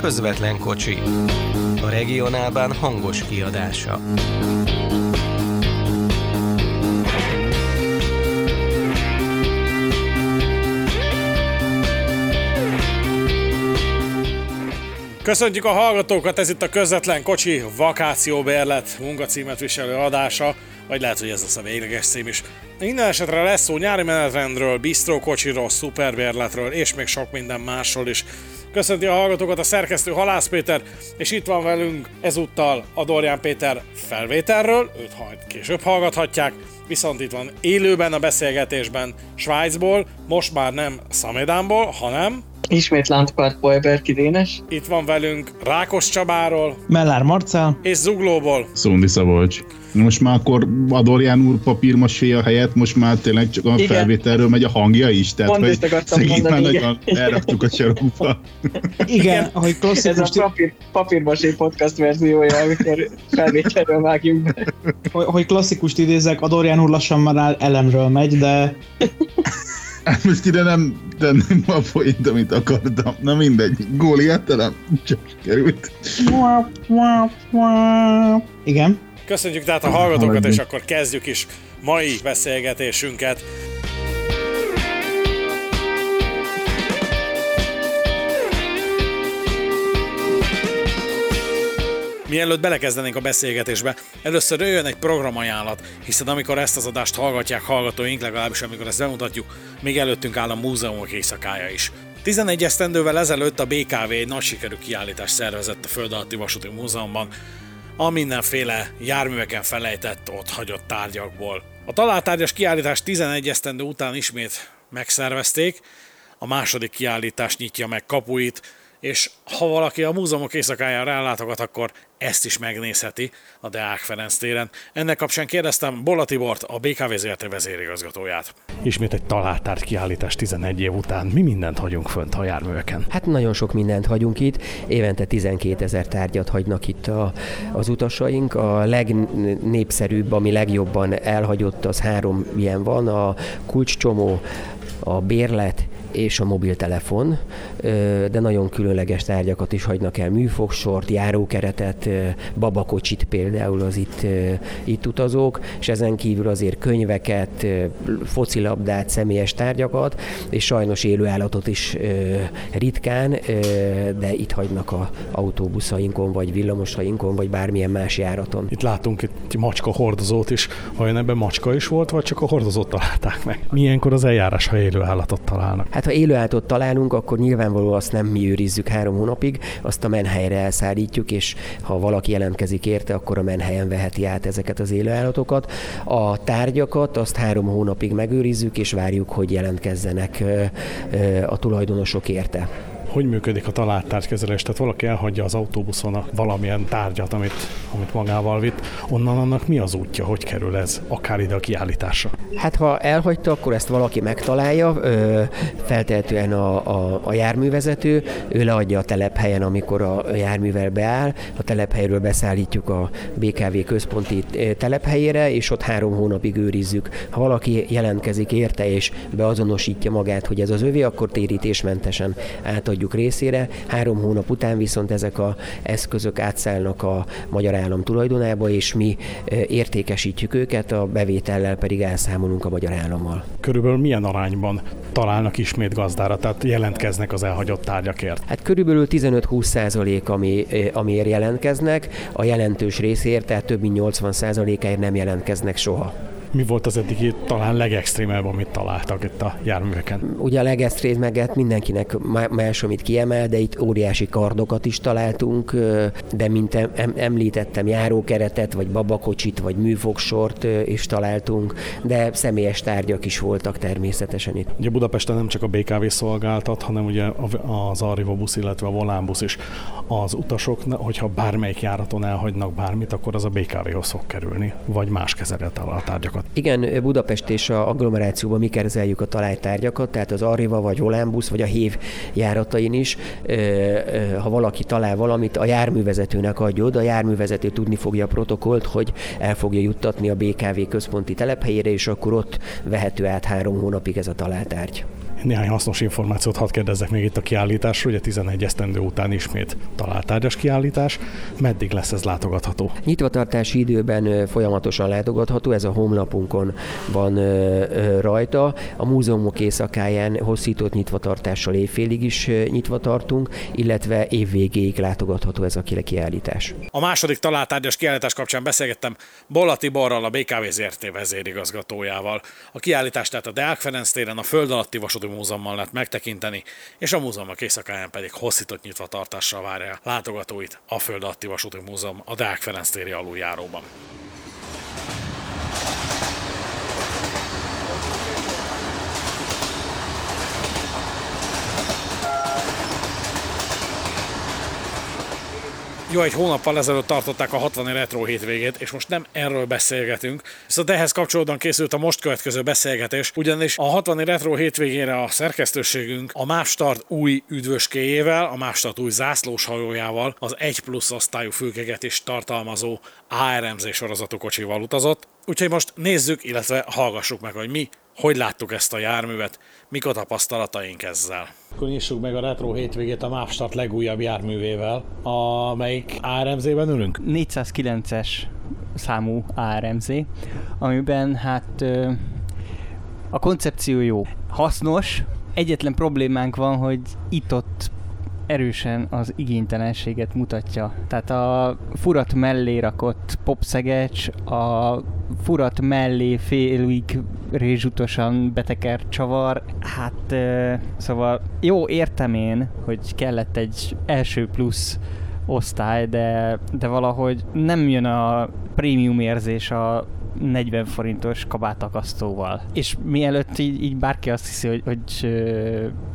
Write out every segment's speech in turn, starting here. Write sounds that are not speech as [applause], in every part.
Közvetlen kocsi. A regionálban hangos kiadása. Köszöntjük a hallgatókat, ez itt a közvetlen kocsi vakációbérlet munkacímet viselő adása, vagy lehet, hogy ez lesz a végleges cím is. Minden esetre lesz szó nyári menetrendről, bistrókocsiról, szuperbérletről és még sok minden másról is. Köszönti a hallgatókat a szerkesztő Halász Péter, és itt van velünk ezúttal a Dorján Péter felvételről, őt majd később hallgathatják, viszont itt van élőben a beszélgetésben Svájcból, most már nem Szamedánból, hanem Ismét Landpart Poiber Dénes. Itt van velünk Rákos Csabáról. Mellár Marcel. És Zuglóból. Szondi Szabolcs. Most már akkor Adorján úr papírmaséja helyett most már tényleg csak a igen. felvételről megy a hangja is, tehát Pont hogy akartam mondani, már igen. elraktuk a sarokba. Igen, ahogy klasszikus... Ez a papír, papírmasé podcast verziója, amikor felvételről vágjuk be. Hogy, hogy klasszikust idézek, Adorján úr lassan már elemről megy, de Hát [laughs] most ide nem tenném a point, amit akartam. Na mindegy, góliát nem csak került. Igen. Köszönjük tehát a hallgatókat, és akkor kezdjük is mai beszélgetésünket. Mielőtt belekezdenénk a beszélgetésbe, először jöjjön egy programajánlat, hiszen amikor ezt az adást hallgatják hallgatóink, legalábbis amikor ezt bemutatjuk, még előttünk áll a múzeumok éjszakája is. 11 esztendővel ezelőtt a BKV egy nagy sikerű kiállítást szervezett a Föld alatti vasúti múzeumban, a mindenféle járműveken felejtett, ott hagyott tárgyakból. A találtárgyas kiállítás 11 esztendő után ismét megszervezték, a második kiállítás nyitja meg kapuit, és ha valaki a múzeumok éjszakájára ellátogat, akkor ezt is megnézheti a Deák Ferenc téren. Ennek kapcsán kérdeztem Bola Tibort, a BKV ZRT vezérigazgatóját. Ismét egy találtárt kiállítás 11 év után. Mi mindent hagyunk fönt a járműveken? Hát nagyon sok mindent hagyunk itt. Évente 12 ezer tárgyat hagynak itt a, az utasaink. A legnépszerűbb, ami legjobban elhagyott, az három ilyen van. A kulcscsomó, a bérlet és a mobiltelefon, de nagyon különleges tárgyakat is hagynak el, műfogsort, járókeretet, babakocsit például az itt, itt utazók, és ezen kívül azért könyveket, focilabdát, személyes tárgyakat, és sajnos élőállatot is ritkán, de itt hagynak a autóbuszainkon, vagy villamosainkon, vagy bármilyen más járaton. Itt látunk egy macska hordozót is, vajon ebben macska is volt, vagy csak a hordozót találták meg? Milyenkor az eljárás, ha élőállatot találnak? Hát ha élőállatot találunk, akkor nyilvánvalóan azt nem mi őrizzük három hónapig, azt a menhelyre elszállítjuk, és ha valaki jelentkezik érte, akkor a menhelyen veheti át ezeket az élőállatokat. A tárgyakat azt három hónapig megőrizzük, és várjuk, hogy jelentkezzenek a tulajdonosok érte hogy működik a talált tárgykezelés? Tehát valaki elhagyja az autóbuszon a valamilyen tárgyat, amit, amit magával vitt, onnan annak mi az útja, hogy kerül ez akár ide a kiállításra? Hát ha elhagyta, akkor ezt valaki megtalálja, feltehetően a, a, a járművezető, ő leadja a telephelyen, amikor a járművel beáll, a telephelyről beszállítjuk a BKV központi telephelyére, és ott három hónapig őrizzük. Ha valaki jelentkezik érte és beazonosítja magát, hogy ez az övé, akkor térítésmentesen átadjuk adjuk részére. Három hónap után viszont ezek az eszközök átszállnak a magyar állam tulajdonába, és mi értékesítjük őket, a bevétellel pedig elszámolunk a magyar állammal. Körülbelül milyen arányban találnak ismét gazdára, tehát jelentkeznek az elhagyott tárgyakért? Hát körülbelül 15-20 százalék, ami, amiért jelentkeznek, a jelentős részért, tehát több mint 80 százalékáért nem jelentkeznek soha mi volt az eddigi talán legextrémebb, amit találtak itt a járműveken? Ugye a legextrémeget mindenkinek más, amit kiemel, de itt óriási kardokat is találtunk, de mint említettem, járókeretet, vagy babakocsit, vagy műfogsort is találtunk, de személyes tárgyak is voltak természetesen itt. Ugye Budapesten nem csak a BKV szolgáltat, hanem ugye az Arriva busz, illetve a Volánbusz is. Az utasok, hogyha bármelyik járaton elhagynak bármit, akkor az a BKV-hoz fog kerülni, vagy más kezelje a tárgyakat találtárgyakat? Igen, Budapest és a agglomerációban mi kezeljük a találtárgyakat, tehát az Arriva, vagy Volánbusz, vagy a Hév járatain is. Ha valaki talál valamit, a járművezetőnek adja oda, a járművezető tudni fogja a protokollt, hogy el fogja juttatni a BKV központi telephelyére, és akkor ott vehető át három hónapig ez a találtárgy. Néhány hasznos információt hadd kérdezzek még itt a kiállításról, ugye 11 esztendő után ismét találtárgyas kiállítás. Meddig lesz ez látogatható? Nyitvatartási időben folyamatosan látogatható, ez a honlapunkon van rajta. A múzeumok éjszakáján hosszított nyitvatartással évfélig is nyitva tartunk, illetve évvégéig látogatható ez a kiállítás. A második találtárgyas kiállítás kapcsán beszélgettem Bollati Borral, a BKV ZRT vezérigazgatójával. A kiállítás tehát a Deák Ferenc téren, a föld alatti vasúti múzeummal lehet megtekinteni, és a múzeumok éjszakáján pedig hosszított nyitva tartással várja látogatóit a Föld Alatti Vasúti Múzeum a Deák Ferenc téri aluljáróban. Jó, egy hónappal ezelőtt tartották a 60 retro hétvégét, és most nem erről beszélgetünk. Viszont ehhez kapcsolódóan készült a most következő beszélgetés, ugyanis a 60 retro hétvégére a szerkesztőségünk a Mávstart új üdvöskéjével, a Mávstart új zászlós hajójával, az 1 plusz osztályú fülkeget is tartalmazó ARMZ sorozatú kocsival utazott. Úgyhogy most nézzük, illetve hallgassuk meg, hogy mi hogy láttuk ezt a járművet, mik a tapasztalataink ezzel. Akkor nyissuk meg a Retro hétvégét a Mávstart legújabb járművével, amelyik ARMZ-ben ülünk. 409-es számú ARMZ, amiben hát a koncepció jó, hasznos, egyetlen problémánk van, hogy itt-ott erősen az igénytelenséget mutatja. Tehát a furat mellé rakott popszegecs, a furat mellé félig rézsutosan betekert csavar, hát szóval jó értem én, hogy kellett egy első plusz osztály, de, de valahogy nem jön a prémium érzés a 40 forintos kabátakasztóval. És mielőtt így, így bárki azt hiszi, hogy, hogy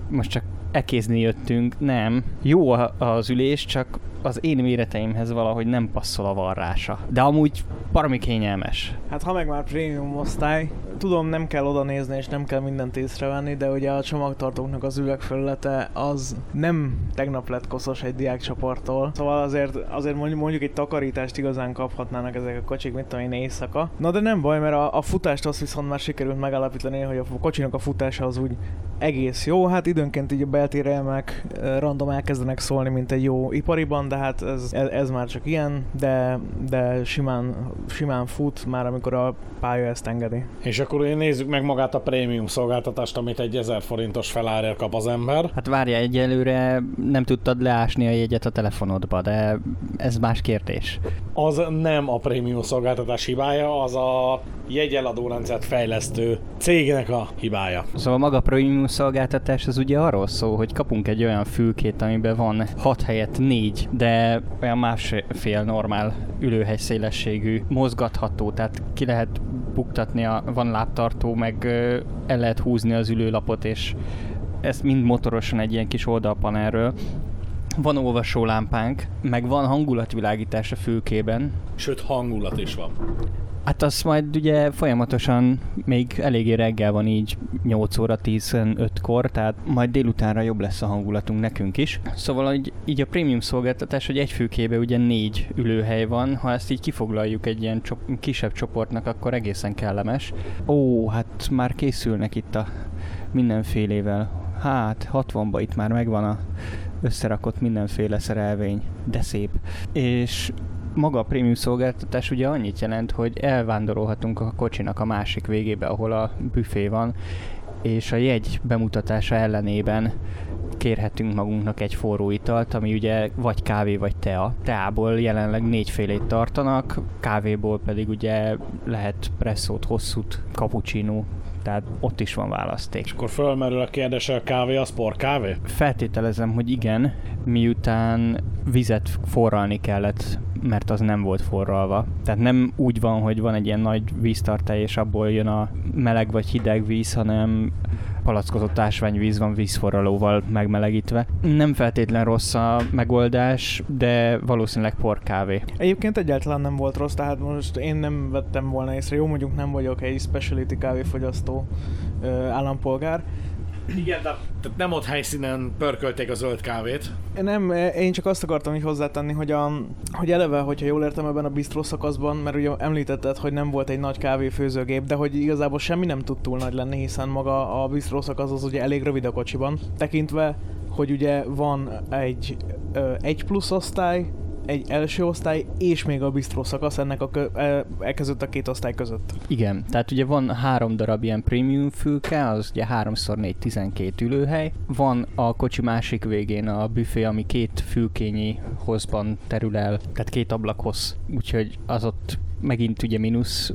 most csak ekézni jöttünk, nem. Jó az ülés, csak az én méreteimhez valahogy nem passzol a varrása. De amúgy parami kényelmes. Hát ha meg már prémium osztály, tudom nem kell oda nézni és nem kell mindent észrevenni, de ugye a csomagtartóknak az üvegfelülete az nem tegnap lett koszos egy diákcsoporttól. Szóval azért, azért mondjuk, mondjuk egy takarítást igazán kaphatnának ezek a kocsik, mint tudom én éjszaka. Na de nem baj, mert a, a futást azt viszont már sikerült megállapítani, hogy a kocsinak a futása az úgy egész jó. Hát időnként így a beltér elmek random elkezdenek szólni, mint egy jó ipariban, de hát ez, ez, ez már csak ilyen, de, de simán, simán fut már, amikor a pálya ezt engedi. És akkor én nézzük meg magát a prémium szolgáltatást, amit egy 1000 forintos felárért kap az ember. Hát várja, egyelőre nem tudtad leásni a jegyet a telefonodba, de ez más kérdés. Az nem a prémium szolgáltatás hibája, az a jegyeladórendszert fejlesztő cégnek a hibája. Szóval maga a prémium szolgáltatás az ugye arról szól, hogy kapunk egy olyan fülkét, amiben van 6 helyett 4, de olyan másfél normál ülőhely szélességű, mozgatható, tehát ki lehet buktatni, a, van lábtartó, meg el lehet húzni az ülőlapot, és ez mind motorosan egy ilyen kis oldalpanelről. Van olvasó lámpánk, meg van hangulatvilágítás a fülkében. Sőt, hangulat is van. Hát az majd ugye folyamatosan még eléggé reggel van így 8 óra 15-kor, tehát majd délutánra jobb lesz a hangulatunk nekünk is. Szóval hogy így a prémium szolgáltatás, hogy egy fülkébe ugye négy ülőhely van, ha ezt így kifoglaljuk egy ilyen csop- kisebb csoportnak, akkor egészen kellemes. Ó, hát már készülnek itt a mindenfélével. Hát 60-ba itt már megvan a összerakott mindenféle szerelvény, de szép. És maga a prémium szolgáltatás ugye annyit jelent, hogy elvándorolhatunk a kocsinak a másik végébe, ahol a büfé van, és a jegy bemutatása ellenében kérhetünk magunknak egy forró italt, ami ugye vagy kávé, vagy tea. Teából jelenleg négyfélét tartanak, kávéból pedig ugye lehet presszót, hosszút, cappuccino, tehát ott is van választék. És akkor fölmerül a kérdés, a kávé az por kávé? Feltételezem, hogy igen, miután vizet forralni kellett mert az nem volt forralva. Tehát nem úgy van, hogy van egy ilyen nagy víztartály, és abból jön a meleg vagy hideg víz, hanem palackozott ásványvíz van vízforralóval megmelegítve. Nem feltétlen rossz a megoldás, de valószínűleg porkávé. Egyébként egyáltalán nem volt rossz, tehát most én nem vettem volna észre. Jó, mondjuk nem vagyok egy specialty kávéfogyasztó ö, állampolgár, Igen, de tehát nem ott helyszínen pörkölték a zöld kávét. Nem, én csak azt akartam így hozzátenni, hogy, a, hogy eleve, hogyha jól értem ebben a bistró szakaszban, mert ugye említetted, hogy nem volt egy nagy kávéfőzőgép, de hogy igazából semmi nem tud túl nagy lenni, hiszen maga a bistró szakasz az ugye elég rövid a kocsiban, tekintve, hogy ugye van egy ö, egy plusz osztály, egy első osztály, és még a bistró szakasz ennek a, kö, e, e a két osztály között. Igen, tehát ugye van három darab ilyen premium fülke, az ugye 3x4 12 ülőhely. Van a kocsi másik végén a büfé, ami két fülkényi hozban terül el, tehát két ablakhoz, úgyhogy az ott megint ugye mínusz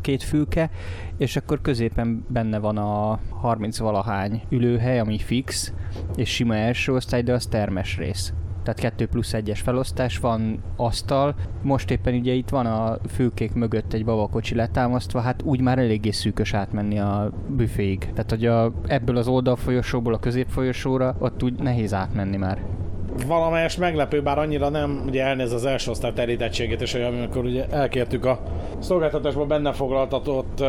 két fülke, és akkor középen benne van a 30 valahány ülőhely, ami fix, és sima első osztály, de az termes rész tehát 2 plusz 1-es felosztás, van asztal, most éppen ugye itt van a fülkék mögött egy babakocsi letámasztva, hát úgy már eléggé szűkös átmenni a büféig. Tehát, hogy a, ebből az oldalfolyosóból a középfolyosóra ott úgy nehéz átmenni már. Valamelyes meglepő, bár annyira nem ugye elnéz az első osztály terítettségét, és olyan, amikor ugye elkértük a szolgáltatásban benne foglaltatott uh,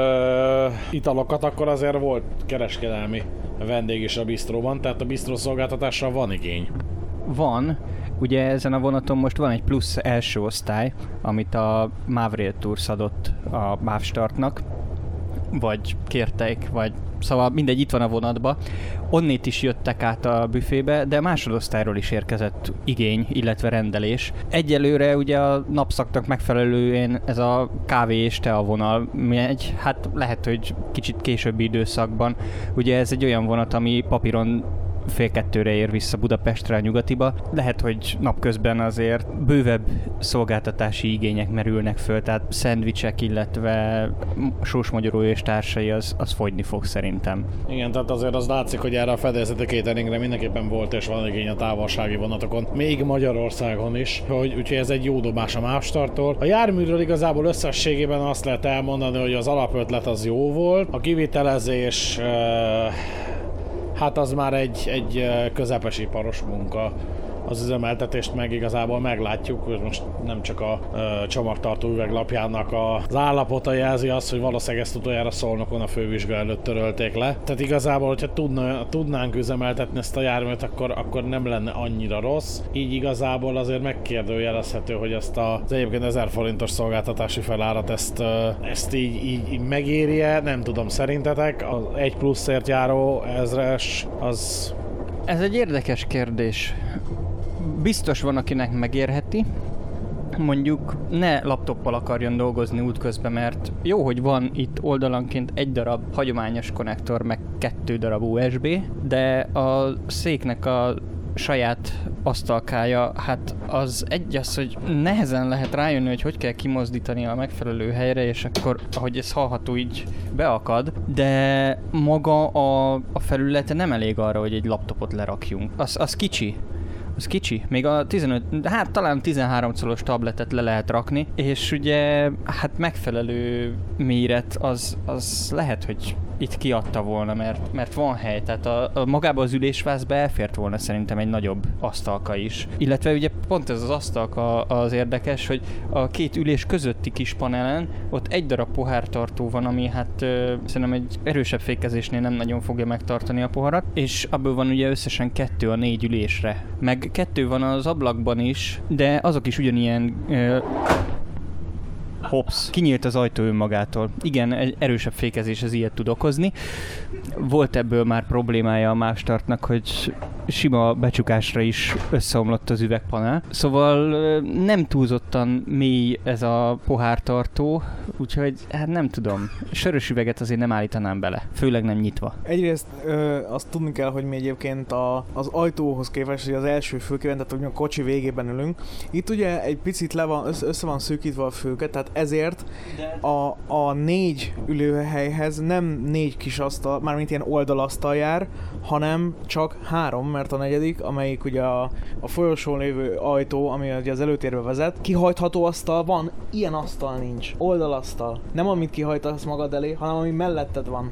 italokat, akkor azért volt kereskedelmi vendég is a bistróban, tehát a bistró szolgáltatásra van igény van, ugye ezen a vonaton most van egy plusz első osztály, amit a Mavrail Tours adott a Mavstartnak, vagy kértek, vagy szóval mindegy, itt van a vonatba. Onnét is jöttek át a büfébe, de másodosztályról is érkezett igény, illetve rendelés. Egyelőre ugye a napszaknak megfelelően ez a kávé és tea vonal megy, hát lehet, hogy kicsit későbbi időszakban. Ugye ez egy olyan vonat, ami papíron fél kettőre ér vissza Budapestre a nyugatiba. Lehet, hogy napközben azért bővebb szolgáltatási igények merülnek föl, tehát szendvicsek, illetve sósmagyaró és társai az, az fogyni fog szerintem. Igen, tehát azért az látszik, hogy erre a fedélzeti cateringre mindenképpen volt és van igény a távolsági vonatokon, még Magyarországon is, hogy úgyhogy ez egy jó dobás a Mávstartól. A járműről igazából összességében azt lehet elmondani, hogy az alapötlet az jó volt, a kivitelezés uh hát az már egy, egy közepes iparos munka az üzemeltetést meg igazából meglátjuk, hogy most nem csak a csomagtartó üveglapjának az állapota jelzi azt, hogy valószínűleg ezt utoljára szolnokon a fővizsga előtt törölték le. Tehát igazából, hogyha tudna, tudnánk üzemeltetni ezt a járművet, akkor, akkor nem lenne annyira rossz. Így igazából azért megkérdőjelezhető, hogy ezt az egyébként 1000 forintos szolgáltatási felárat ezt, ezt így, így, megérje, nem tudom szerintetek. Az egy pluszért járó ezres az ez egy érdekes kérdés biztos van, akinek megérheti, mondjuk ne laptoppal akarjon dolgozni útközben, mert jó, hogy van itt oldalanként egy darab hagyományos konnektor, meg kettő darab USB, de a széknek a saját asztalkája, hát az egy az, hogy nehezen lehet rájönni, hogy hogy kell kimozdítani a megfelelő helyre, és akkor, ahogy ez hallható, így beakad, de maga a, a felülete nem elég arra, hogy egy laptopot lerakjunk. Az, az kicsi, az kicsi. Még a 15, hát talán 13 colos tabletet le lehet rakni, és ugye hát megfelelő méret az, az lehet, hogy itt kiadta volna, mert, mert van hely, tehát a, a magába az ülésvászba elfért volna szerintem egy nagyobb asztalka is. Illetve ugye pont ez az asztalka az érdekes, hogy a két ülés közötti kis panelen ott egy darab pohártartó van, ami hát ö, szerintem egy erősebb fékezésnél nem nagyon fogja megtartani a poharat, és abból van ugye összesen kettő a négy ülésre. Meg kettő van az ablakban is, de azok is ugyanilyen ö, Hops. Kinyílt az ajtó önmagától. Igen, egy erősebb fékezés az ilyet tud okozni. Volt ebből már problémája a mástartnak, hogy sima becsukásra is összeomlott az üvegpanel. Szóval nem túlzottan mély ez a pohártartó, úgyhogy hát nem tudom. Sörös üveget azért nem állítanám bele, főleg nem nyitva. Egyrészt ö, azt tudni kell, hogy mi egyébként a, az ajtóhoz képest, hogy az első fülkében, tehát hogy a kocsi végében ülünk. Itt ugye egy picit le van, össze, össze van szűkítve a fülke, tehát ezért a, a négy ülőhelyhez nem négy kis asztal, mármint ilyen oldalasztal jár, hanem csak három, mert a negyedik, amelyik ugye a, a folyosón lévő ajtó, ami ugye az előtérbe vezet, kihajtható asztal van, ilyen asztal nincs. Oldalasztal. Nem amit kihajtasz magad elé, hanem ami melletted van.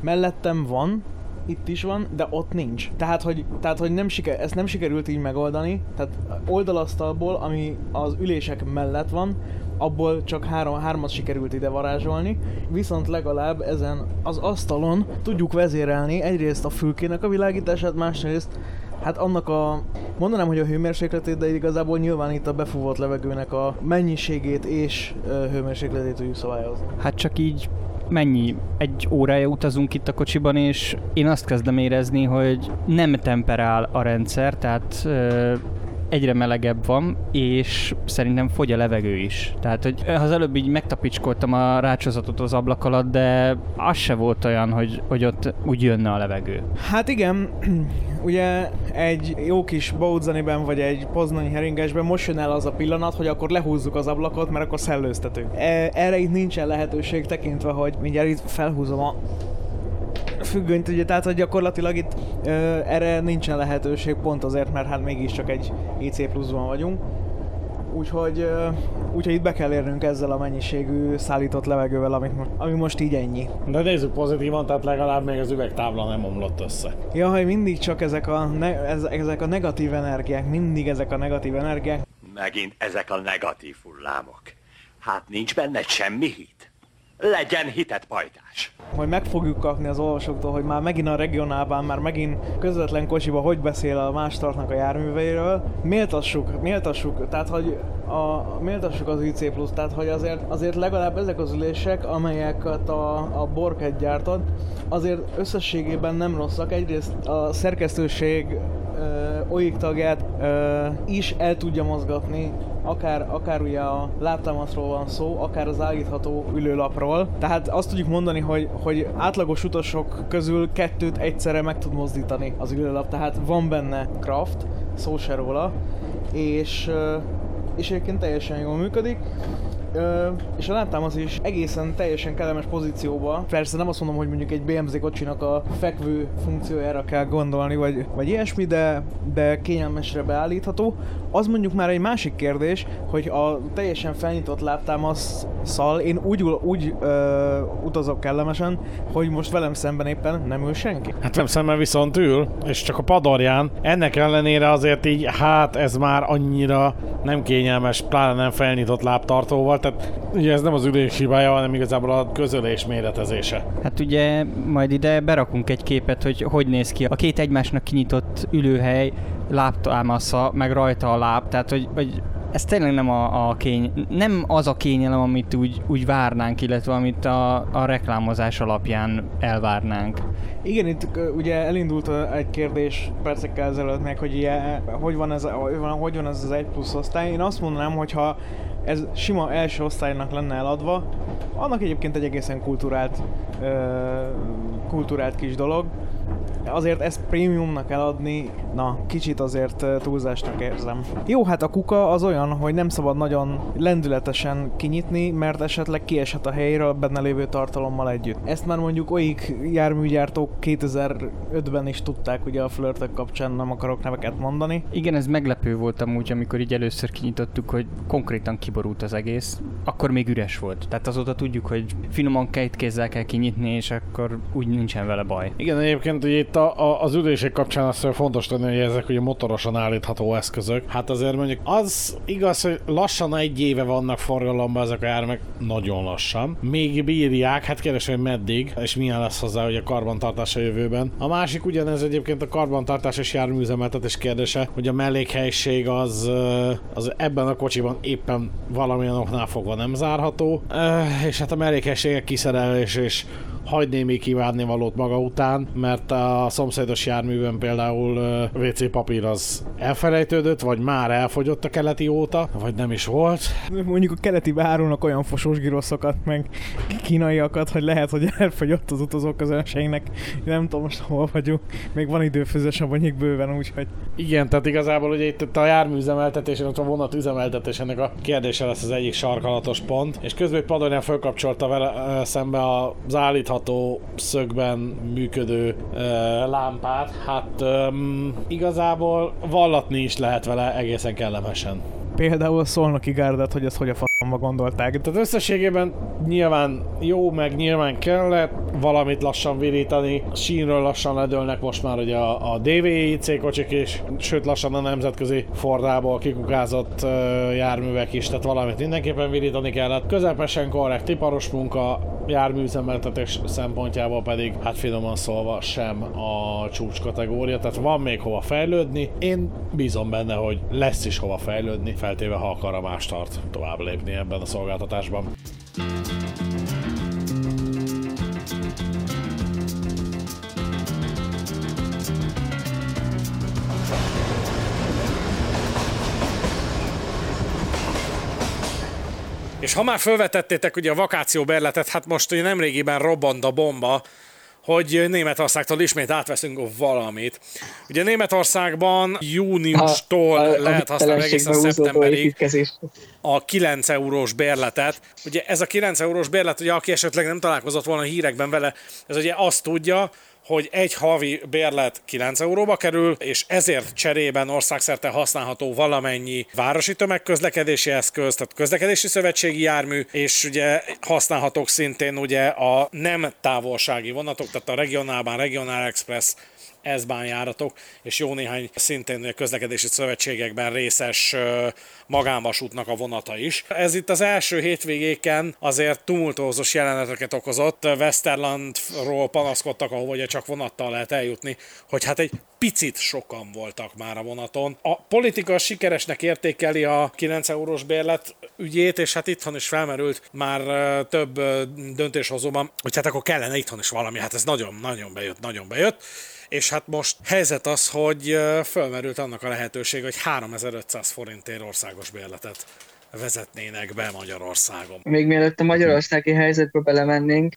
Mellettem van, itt is van, de ott nincs. Tehát, hogy, tehát, hogy nem siker, ezt nem sikerült így megoldani, tehát oldalasztalból, ami az ülések mellett van, abból csak három, hármat sikerült ide varázsolni, viszont legalább ezen az asztalon tudjuk vezérelni egyrészt a fülkének a világítását, másrészt Hát annak a, mondanám, hogy a hőmérsékletét, de igazából nyilván itt a befúvott levegőnek a mennyiségét és hőmérsékletét tudjuk szabályozni. Hát csak így mennyi? Egy órája utazunk itt a kocsiban, és én azt kezdem érezni, hogy nem temperál a rendszer, tehát egyre melegebb van, és szerintem fogy a levegő is. Tehát, hogy az előbb így megtapicskoltam a rácsozatot az ablak alatt, de az se volt olyan, hogy, hogy ott úgy jönne a levegő. Hát igen, [clears throat] ugye egy jó kis Baudzaniben vagy egy poznani heringesben most jön el az a pillanat, hogy akkor lehúzzuk az ablakot, mert akkor szellőztetünk. E- erre itt nincsen lehetőség tekintve, hogy mindjárt itt felhúzom a függönyt, ugye, tehát hogy gyakorlatilag itt ö, erre nincsen lehetőség, pont azért, mert hát mégiscsak egy IC pluszban vagyunk. Úgyhogy, ö, úgyhogy itt be kell érnünk ezzel a mennyiségű szállított levegővel, amit most, ami most így ennyi. De nézzük pozitívan, tehát legalább még az üvegtábla nem omlott össze. Ja, hogy mindig csak ezek a, ne, ez, ezek a negatív energiák, mindig ezek a negatív energiák. Megint ezek a negatív hullámok. Hát nincs benne semmi hit. Legyen hitet, pajtás. Hogy meg fogjuk kapni az olvasóktól, hogy már megint a regionálban, már megint közvetlen kocsiba hogy beszél a más tartnak a járműveiről. Méltassuk, méltassuk, tehát hogy a, méltassuk az IC plusz, tehát hogy azért, azért legalább ezek az ülések, amelyeket a, a Borket gyártott, azért összességében nem rosszak. Egyrészt a szerkesztőség OIG tagját ö, is el tudja mozgatni, akár, akár ugye a lábtámaszról van szó, akár az állítható ülőlapról. Tehát azt tudjuk mondani, hogy, hogy átlagos utasok közül kettőt egyszerre meg tud mozdítani az ülőlap, tehát van benne craft, szó se róla, és, és egyébként teljesen jól működik. Ö, és a lábtámasz is egészen teljesen kellemes pozícióba. Persze nem azt mondom, hogy mondjuk egy BMZ kocsinak a fekvő funkciójára kell gondolni, vagy, vagy ilyesmi, de, de kényelmesre beállítható. Az mondjuk már egy másik kérdés, hogy a teljesen felnyitott lábtámaszszal én úgy, úgy ö, utazok kellemesen, hogy most velem szemben éppen nem ül senki. Hát nem szemben viszont ül, és csak a padorján. Ennek ellenére azért így, hát ez már annyira nem kényelmes, pláne nem felnyitott lábtartóval, tehát ugye ez nem az ülés hibája, hanem igazából a közölés méretezése. Hát ugye majd ide berakunk egy képet, hogy hogy néz ki a két egymásnak kinyitott ülőhely, lábtámasza, meg rajta a láb, tehát hogy, hogy ez tényleg nem a, a kény, nem az a kényelem, amit úgy, úgy várnánk, illetve amit a, a reklámozás alapján elvárnánk. Igen, itt ugye elindult egy kérdés percekkel ezelőtt meg, hogy ilyen, hogy van ez, hogy van, hogy van ez az egy plusz osztály. Én azt mondanám, hogy ha ez sima első osztálynak lenne eladva, annak egyébként egy egészen kultúrált, ö, kultúrált kis dolog. Azért ezt prémiumnak eladni, na, kicsit azért túlzásnak érzem. Jó, hát a kuka az olyan, hogy nem szabad nagyon lendületesen kinyitni, mert esetleg kieshet a helyéről benne lévő tartalommal együtt. Ezt már mondjuk olyik járműgyártók 2005-ben is tudták, ugye a flörtök kapcsán nem akarok neveket mondani. Igen, ez meglepő volt amúgy, amikor így először kinyitottuk, hogy konkrétan kiborult az egész. Akkor még üres volt. Tehát azóta tudjuk, hogy finoman két kézzel kell kinyitni, és akkor úgy nincsen vele baj. Igen, egyébként ugye itt a, a, az ülések kapcsán azt fontos tenni, hogy ezek ugye motorosan állítható eszközök. Hát azért mondjuk az igaz, hogy lassan egy éve vannak forgalomban ezek a járművek, nagyon lassan. Még bírják, hát kérdés, hogy meddig, és milyen lesz hozzá ugye a karbantartás a jövőben. A másik ugyanez egyébként a karbantartás és járműüzemeltetés kérdése, hogy a mellékhelyiség az, az ebben a kocsiban éppen valamilyen oknál fogva nem zárható, és hát a mellékhelységek kiszerelés és hagy némi kívánni valót maga után, mert a szomszédos járművön például WC papír az elfelejtődött, vagy már elfogyott a keleti óta, vagy nem is volt. Mondjuk a keleti árulnak olyan fosós giroszokat, meg kínaiakat, hogy lehet, hogy elfogyott az utazók közönségnek. Nem tudom most hol vagyunk. Még van idő főzősabonyik bőven, úgyhogy Igen, tehát igazából ugye itt a járműüzemeltetés, illetve a vonat üzemeltetés ennek a kérdése lesz az egyik sarkalatos pont, és közben egy padorján fölkapcsolta vele szembe az állítható szögben működő ö, lámpát, hát ö, igazából vallatni is lehet vele egészen kellemesen. Például Szolnoki Gárdet, hogy ezt hogy a faszomba gondolták. Tehát összességében nyilván jó, meg nyilván kellett valamit lassan virítani. Sínről lassan ledőlnek most már ugye a, a DVI C kocsik is, sőt lassan a nemzetközi fordából kikukázott uh, járművek is, tehát valamit mindenképpen virítani kellett. Közepesen korrekt iparos munka, járműüzemeltetés szempontjából pedig, hát finoman szólva sem a csúcs kategória, tehát van még hova fejlődni. Én bízom benne, hogy lesz is hova fejlődni, feltéve ha a más tart tovább lépni ebben a szolgáltatásban. És ha már felvetettétek ugye a vakációberletet, hát most ugye nemrégiben robbant a bomba, hogy Németországtól ismét átveszünk valamit. Ugye Németországban júniustól A- a- lehet használni egészen szeptemberig a 9 eurós bérletet. Ugye ez a 9 eurós bérlet, ugye aki esetleg nem találkozott volna a hírekben vele, ez ugye azt tudja, hogy egy havi bérlet 9 euróba kerül, és ezért cserében országszerte használható valamennyi városi tömegközlekedési eszköz, tehát közlekedési szövetségi jármű, és ugye használhatók szintén ugye a nem távolsági vonatok, tehát a regionálban, regionál express, S-bán járatok, és jó néhány szintén közlekedési szövetségekben részes magánvasútnak a vonata is. Ez itt az első hétvégéken azért tumultózos jeleneteket okozott. Westerlandról panaszkodtak, ahol ugye csak vonattal lehet eljutni, hogy hát egy picit sokan voltak már a vonaton. A politika sikeresnek értékeli a 9 eurós bérlet ügyét, és hát itthon is felmerült már több döntéshozóban, hogy hát akkor kellene itthon is valami, hát ez nagyon-nagyon bejött, nagyon bejött. És hát most helyzet az, hogy fölmerült annak a lehetőség, hogy 3500 forintért országos bérletet vezetnének be Magyarországon. Még mielőtt a magyarországi helyzetbe belemennénk,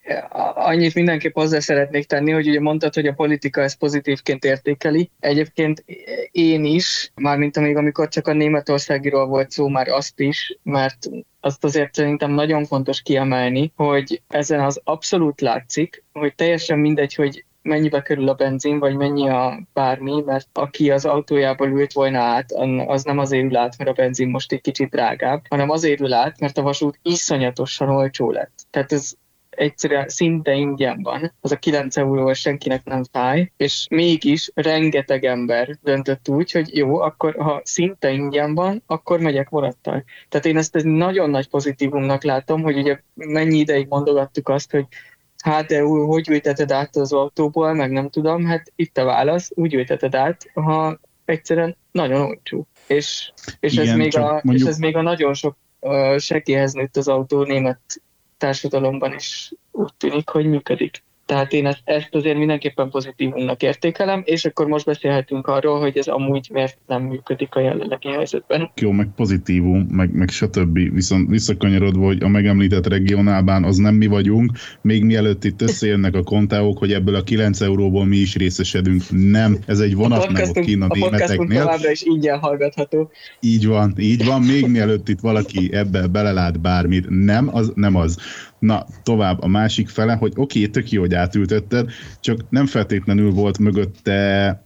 annyit mindenképp hozzá szeretnék tenni, hogy ugye mondtad, hogy a politika ezt pozitívként értékeli. Egyébként én is, mármint amíg amikor csak a németországiról volt szó, már azt is, mert azt azért szerintem nagyon fontos kiemelni, hogy ezen az abszolút látszik, hogy teljesen mindegy, hogy mennyibe kerül a benzin, vagy mennyi a bármi, mert aki az autójából ült volna át, az nem azért ül át, mert a benzin most egy kicsit drágább, hanem azért ül át, mert a vasút iszonyatosan olcsó lett. Tehát ez egyszerűen szinte ingyen van. Az a 9 euró senkinek nem fáj, és mégis rengeteg ember döntött úgy, hogy jó, akkor ha szinte ingyen van, akkor megyek vonattal. Tehát én ezt egy nagyon nagy pozitívumnak látom, hogy ugye mennyi ideig mondogattuk azt, hogy hát de ú- hogy ülteted át az autóból, meg nem tudom, hát itt a válasz, úgy ülteted át, ha egyszerűen nagyon olcsó. És, és, ez, még a, mondjuk- és ez még a nagyon sok uh, segélyhez nőtt az autó német társadalomban is úgy tűnik, hogy működik. Tehát én ezt, ezt azért mindenképpen pozitívumnak értékelem, és akkor most beszélhetünk arról, hogy ez amúgy miért nem működik a jelenlegi helyzetben. jó, meg pozitívum, meg, meg stb. Viszont visszakanyarodva, hogy a megemlített regionálban az nem mi vagyunk, még mielőtt itt összejönnek a kontáok, hogy ebből a 9 euróból mi is részesedünk. Nem, ez egy A vonat meg ott podcastunk, kín a a németeknél. továbbra is ingyen hallgatható. Így van, így van, még mielőtt itt valaki ebbe belelát bármit. Nem, az nem az. Na, tovább a másik fele, hogy oké, okay, tök jó, hogy átültetted, csak nem feltétlenül volt mögötte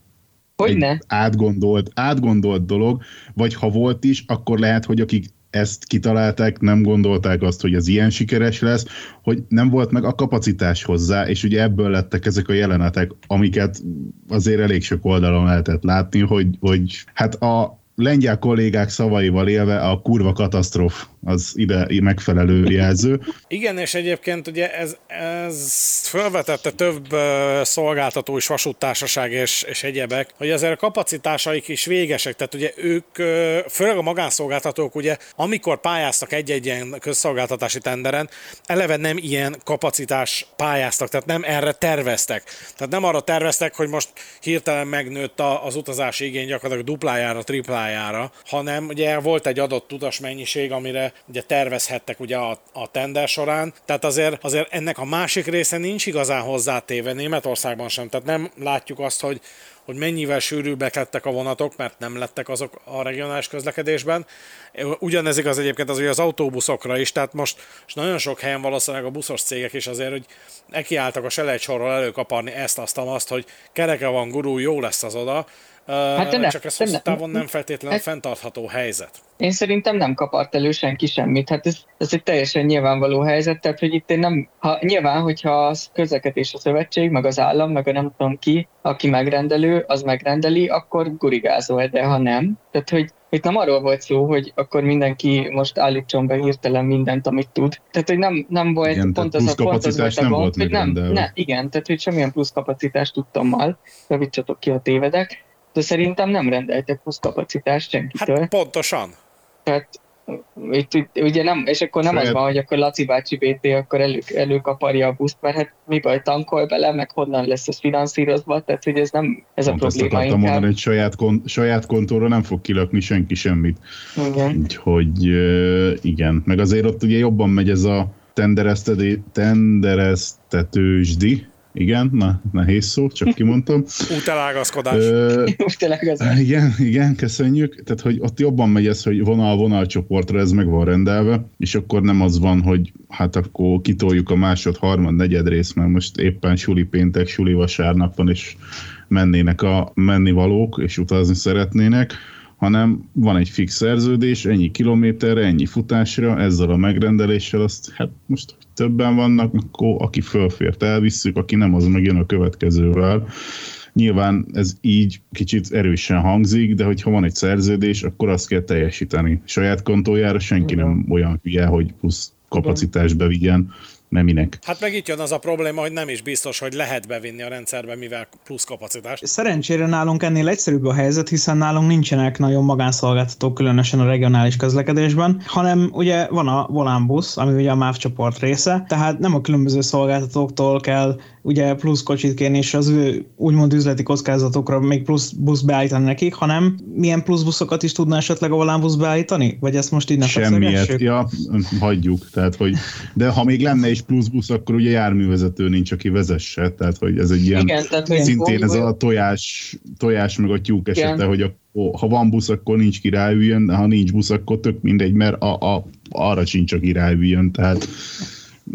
Hogyne? egy átgondolt, átgondolt dolog, vagy ha volt is, akkor lehet, hogy akik ezt kitalálták, nem gondolták azt, hogy ez ilyen sikeres lesz, hogy nem volt meg a kapacitás hozzá, és ugye ebből lettek ezek a jelenetek, amiket azért elég sok oldalon lehetett látni, hogy, hogy hát a lengyel kollégák szavaival élve a kurva katasztróf az ide megfelelő jelző. Igen, és egyébként ugye ez, ez felvetette több szolgáltató is, vasúttársaság és, és egyebek, hogy azért a kapacitásaik is végesek, tehát ugye ők, főleg a magánszolgáltatók ugye, amikor pályáztak egy-egy ilyen közszolgáltatási tenderen, eleve nem ilyen kapacitás pályáztak, tehát nem erre terveztek. Tehát nem arra terveztek, hogy most hirtelen megnőtt az utazási igény gyakorlatilag duplájára, triplájára, hanem ugye volt egy adott utas mennyiség, amire ugye, tervezhettek ugye a, a tender során, tehát azért, azért ennek a másik része nincs igazán hozzátéve Németországban sem, tehát nem látjuk azt, hogy, hogy mennyivel sűrűbbek lettek a vonatok, mert nem lettek azok a regionális közlekedésben. Ugyanez igaz egyébként az, hogy az autóbuszokra is, tehát most, most nagyon sok helyen valószínűleg a buszos cégek is azért, hogy nekiálltak a selejtsorról előkaparni ezt, azt, azt, hogy kereke van, gurú, jó lesz az oda, Hát de ne, csak ez hosszú távon nem feltétlenül hát, fenntartható helyzet. Én szerintem nem kapart elő senki semmit. Hát ez, ez egy teljesen nyilvánvaló helyzet, tehát hogy itt én nem, ha, nyilván, hogyha a közlekedés a szövetség, meg az állam, meg a nem tudom ki, aki megrendelő, az megrendeli, akkor gurigázol, de ha nem, tehát hogy itt nem arról volt szó, hogy akkor mindenki most állítson be hirtelen mindent, amit tud. Tehát, hogy nem, nem volt igen, pont az, a, pont az volt a gond, hogy nem, ne, igen, tehát, hogy semmilyen plusz kapacitást tudtam javítsatok ki a tévedek, de szerintem nem rendeltek plusz kapacitást senkitől. Hát pontosan. Tehát itt, itt, ugye nem, és akkor nem Saját... az van, hogy akkor Laci bácsi BT akkor elő, előkaparja a buszt, mert hát mi baj tankol bele, meg honnan lesz ez finanszírozva, tehát hogy ez nem ez Pont a probléma. Ezt akartam mondani, hogy saját, kon, saját kontóra nem fog kilökni senki semmit. Igen. Úgyhogy igen, meg azért ott ugye jobban megy ez a tendereztetősdi, igen, na, nehéz szó, csak kimondtam. [laughs] Útelágazkodás. [laughs] igen, igen, köszönjük. Tehát, hogy ott jobban megy ez, hogy vonal-vonal csoportra ez meg van rendelve, és akkor nem az van, hogy hát akkor kitoljuk a másod, harmad, negyed rész, mert most éppen suli péntek, suli vasárnap van, és mennének a mennivalók, és utazni szeretnének, hanem van egy fix szerződés, ennyi kilométerre, ennyi futásra, ezzel a megrendeléssel, azt hát most többen vannak, akkor aki fölfért elvisszük, aki nem, az megjön a következővel. Nyilván ez így kicsit erősen hangzik, de hogyha van egy szerződés, akkor azt kell teljesíteni. Saját kontójára senki nem olyan hülye, hogy plusz kapacitás bevigyen nem minek. Hát meg itt jön az a probléma, hogy nem is biztos, hogy lehet bevinni a rendszerbe, mivel plusz kapacitás. Szerencsére nálunk ennél egyszerűbb a helyzet, hiszen nálunk nincsenek nagyon magánszolgáltatók, különösen a regionális közlekedésben, hanem ugye van a volánbusz, ami ugye a MÁV csoport része, tehát nem a különböző szolgáltatóktól kell ugye plusz kocsit kérni, és az ő úgymond üzleti kockázatokra még plusz busz beállítani nekik, hanem milyen plusz buszokat is tudna esetleg a volánbusz beállítani? Vagy ezt most így ne Semmiet, ja, hagyjuk. Tehát, hogy, de ha még lenne is plusz busz, akkor ugye járművezető nincs, aki vezesse. Tehát, hogy ez egy ilyen Igen, tehát, szintén ez a tojás, tojás meg a tyúk esete, Igen. hogy a, ha van busz, akkor nincs királyüljön, de ha nincs busz, akkor tök mindegy, mert a, a, arra sincs a királyüljön. Tehát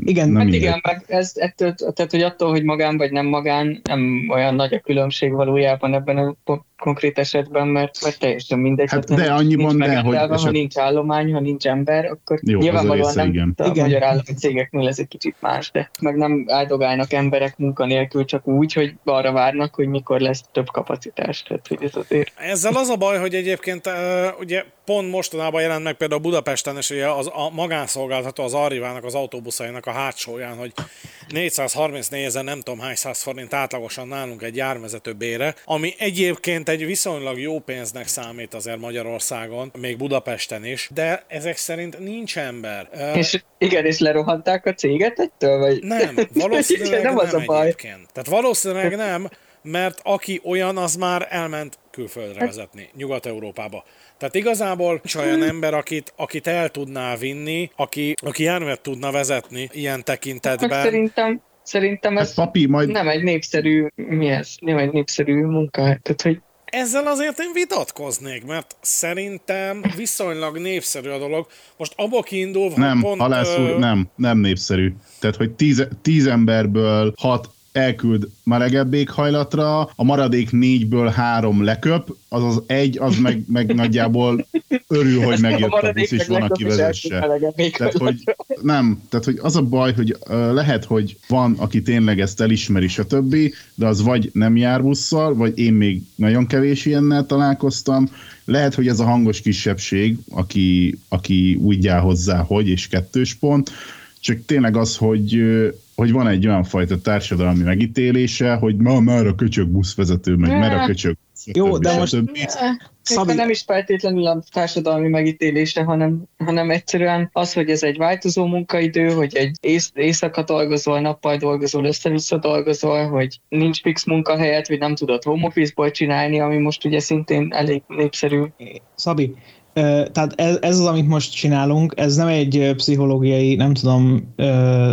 igen, nem hát igen, meg ez ettől, tehát hogy attól, hogy magán vagy nem magán, nem olyan nagy a különbség valójában ebben a konkrét esetben, mert, mert teljesen mindegy. Hát de nincs, annyiban nincs de, hogy... Eset... Ha nincs állomány, ha nincs ember, akkor Jó, nyilvánvalóan nem igen. a igen. magyar állami cégeknél ez egy kicsit más, de meg nem áldogálnak emberek munkanélkül csak úgy, hogy arra várnak, hogy mikor lesz több kapacitás. Tehát, hogy ez azért... Ezzel az a baj, hogy egyébként ugye pont mostanában jelent meg például Budapesten, és ugye az, a magánszolgáltató az Arrivának az autóbuszainak a hátsóján, hogy 434 ezer nem tudom hány száz forint átlagosan nálunk egy járvezető bére, ami egyébként egy viszonylag jó pénznek számít azért Magyarországon, még Budapesten is, de ezek szerint nincs ember. És igen, és lerohanták a céget ettől? Vagy? Nem, [laughs] valószínűleg nem, nem az a baj. Egyébként. Tehát valószínűleg nem, mert aki olyan, az már elment külföldre hát- vezetni, Nyugat-Európába. Tehát igazából nincs olyan hmm. ember, akit, akit el tudná vinni, aki, aki járművet tudna vezetni ilyen tekintetben. Hát szerintem, szerintem ez hát papi, majd... nem egy népszerű, mi ez? Nem egy népszerű munka. Tehát, hogy ezzel azért én vitatkoznék, mert szerintem viszonylag népszerű a dolog. Most abból kiindulva, nem, pont... Halász úr, ö... nem, nem népszerű. Tehát, hogy tíz, tíz emberből hat elküld melegebb éghajlatra, a maradék négyből három leköp, az az egy, az meg, meg nagyjából örül, hogy megjött a, a busz, és van, aki vezesse. Tehát, hogy nem, tehát, hogy az a baj, hogy uh, lehet, hogy van, aki tényleg ezt elismeri, stb., de az vagy nem jár busszal, vagy én még nagyon kevés ilyennel találkoztam, lehet, hogy ez a hangos kisebbség, aki, aki úgy jár hozzá, hogy, és kettős pont, csak tényleg az, hogy hogy van egy olyan fajta társadalmi megítélése, hogy ma már a köcsög buszvezető, meg már a köcsög Jó, de most Szabi... nem is feltétlenül a társadalmi megítélése, hanem, hanem egyszerűen az, hogy ez egy változó munkaidő, hogy egy ész, éjszaka dolgozol, nappal dolgozol, össze-vissza dolgozol, hogy nincs fix munkahelyet, vagy nem tudod home office csinálni, ami most ugye szintén elég népszerű. Szabi, Tehát ez, ez az, amit most csinálunk, ez nem egy pszichológiai, nem tudom,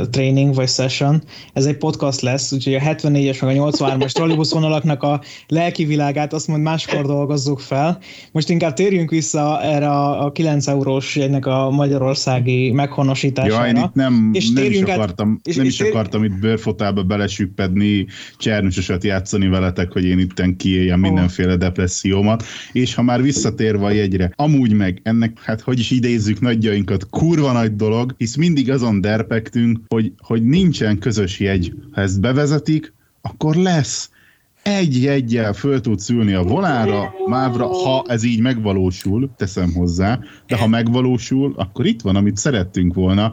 training vagy session, ez egy podcast lesz, úgyhogy a 74-es meg a 83-as trollibusz vonalaknak a lelki világát azt majd máskor dolgozzuk fel. Most inkább térjünk vissza erre a 9 eurós ennek a magyarországi meghonosítására. Ja, én itt nem, és nem is akartam, át, és, nem és is tér... akartam itt bőrfotába belesüppedni, csernusosat játszani veletek, hogy én itten kiéljem oh. mindenféle depressziómat, és ha már visszatérve a jegyre, amúgy meg ennek, hát hogy is idézzük nagyjainkat, kurva nagy dolog, hisz mindig azon derpektünk, hogy, hogy nincsen közös jegy. Ha ezt bevezetik, akkor lesz egy jegyel föl tudsz ülni a volára, mávra, ha ez így megvalósul, teszem hozzá, de ha megvalósul, akkor itt van, amit szerettünk volna.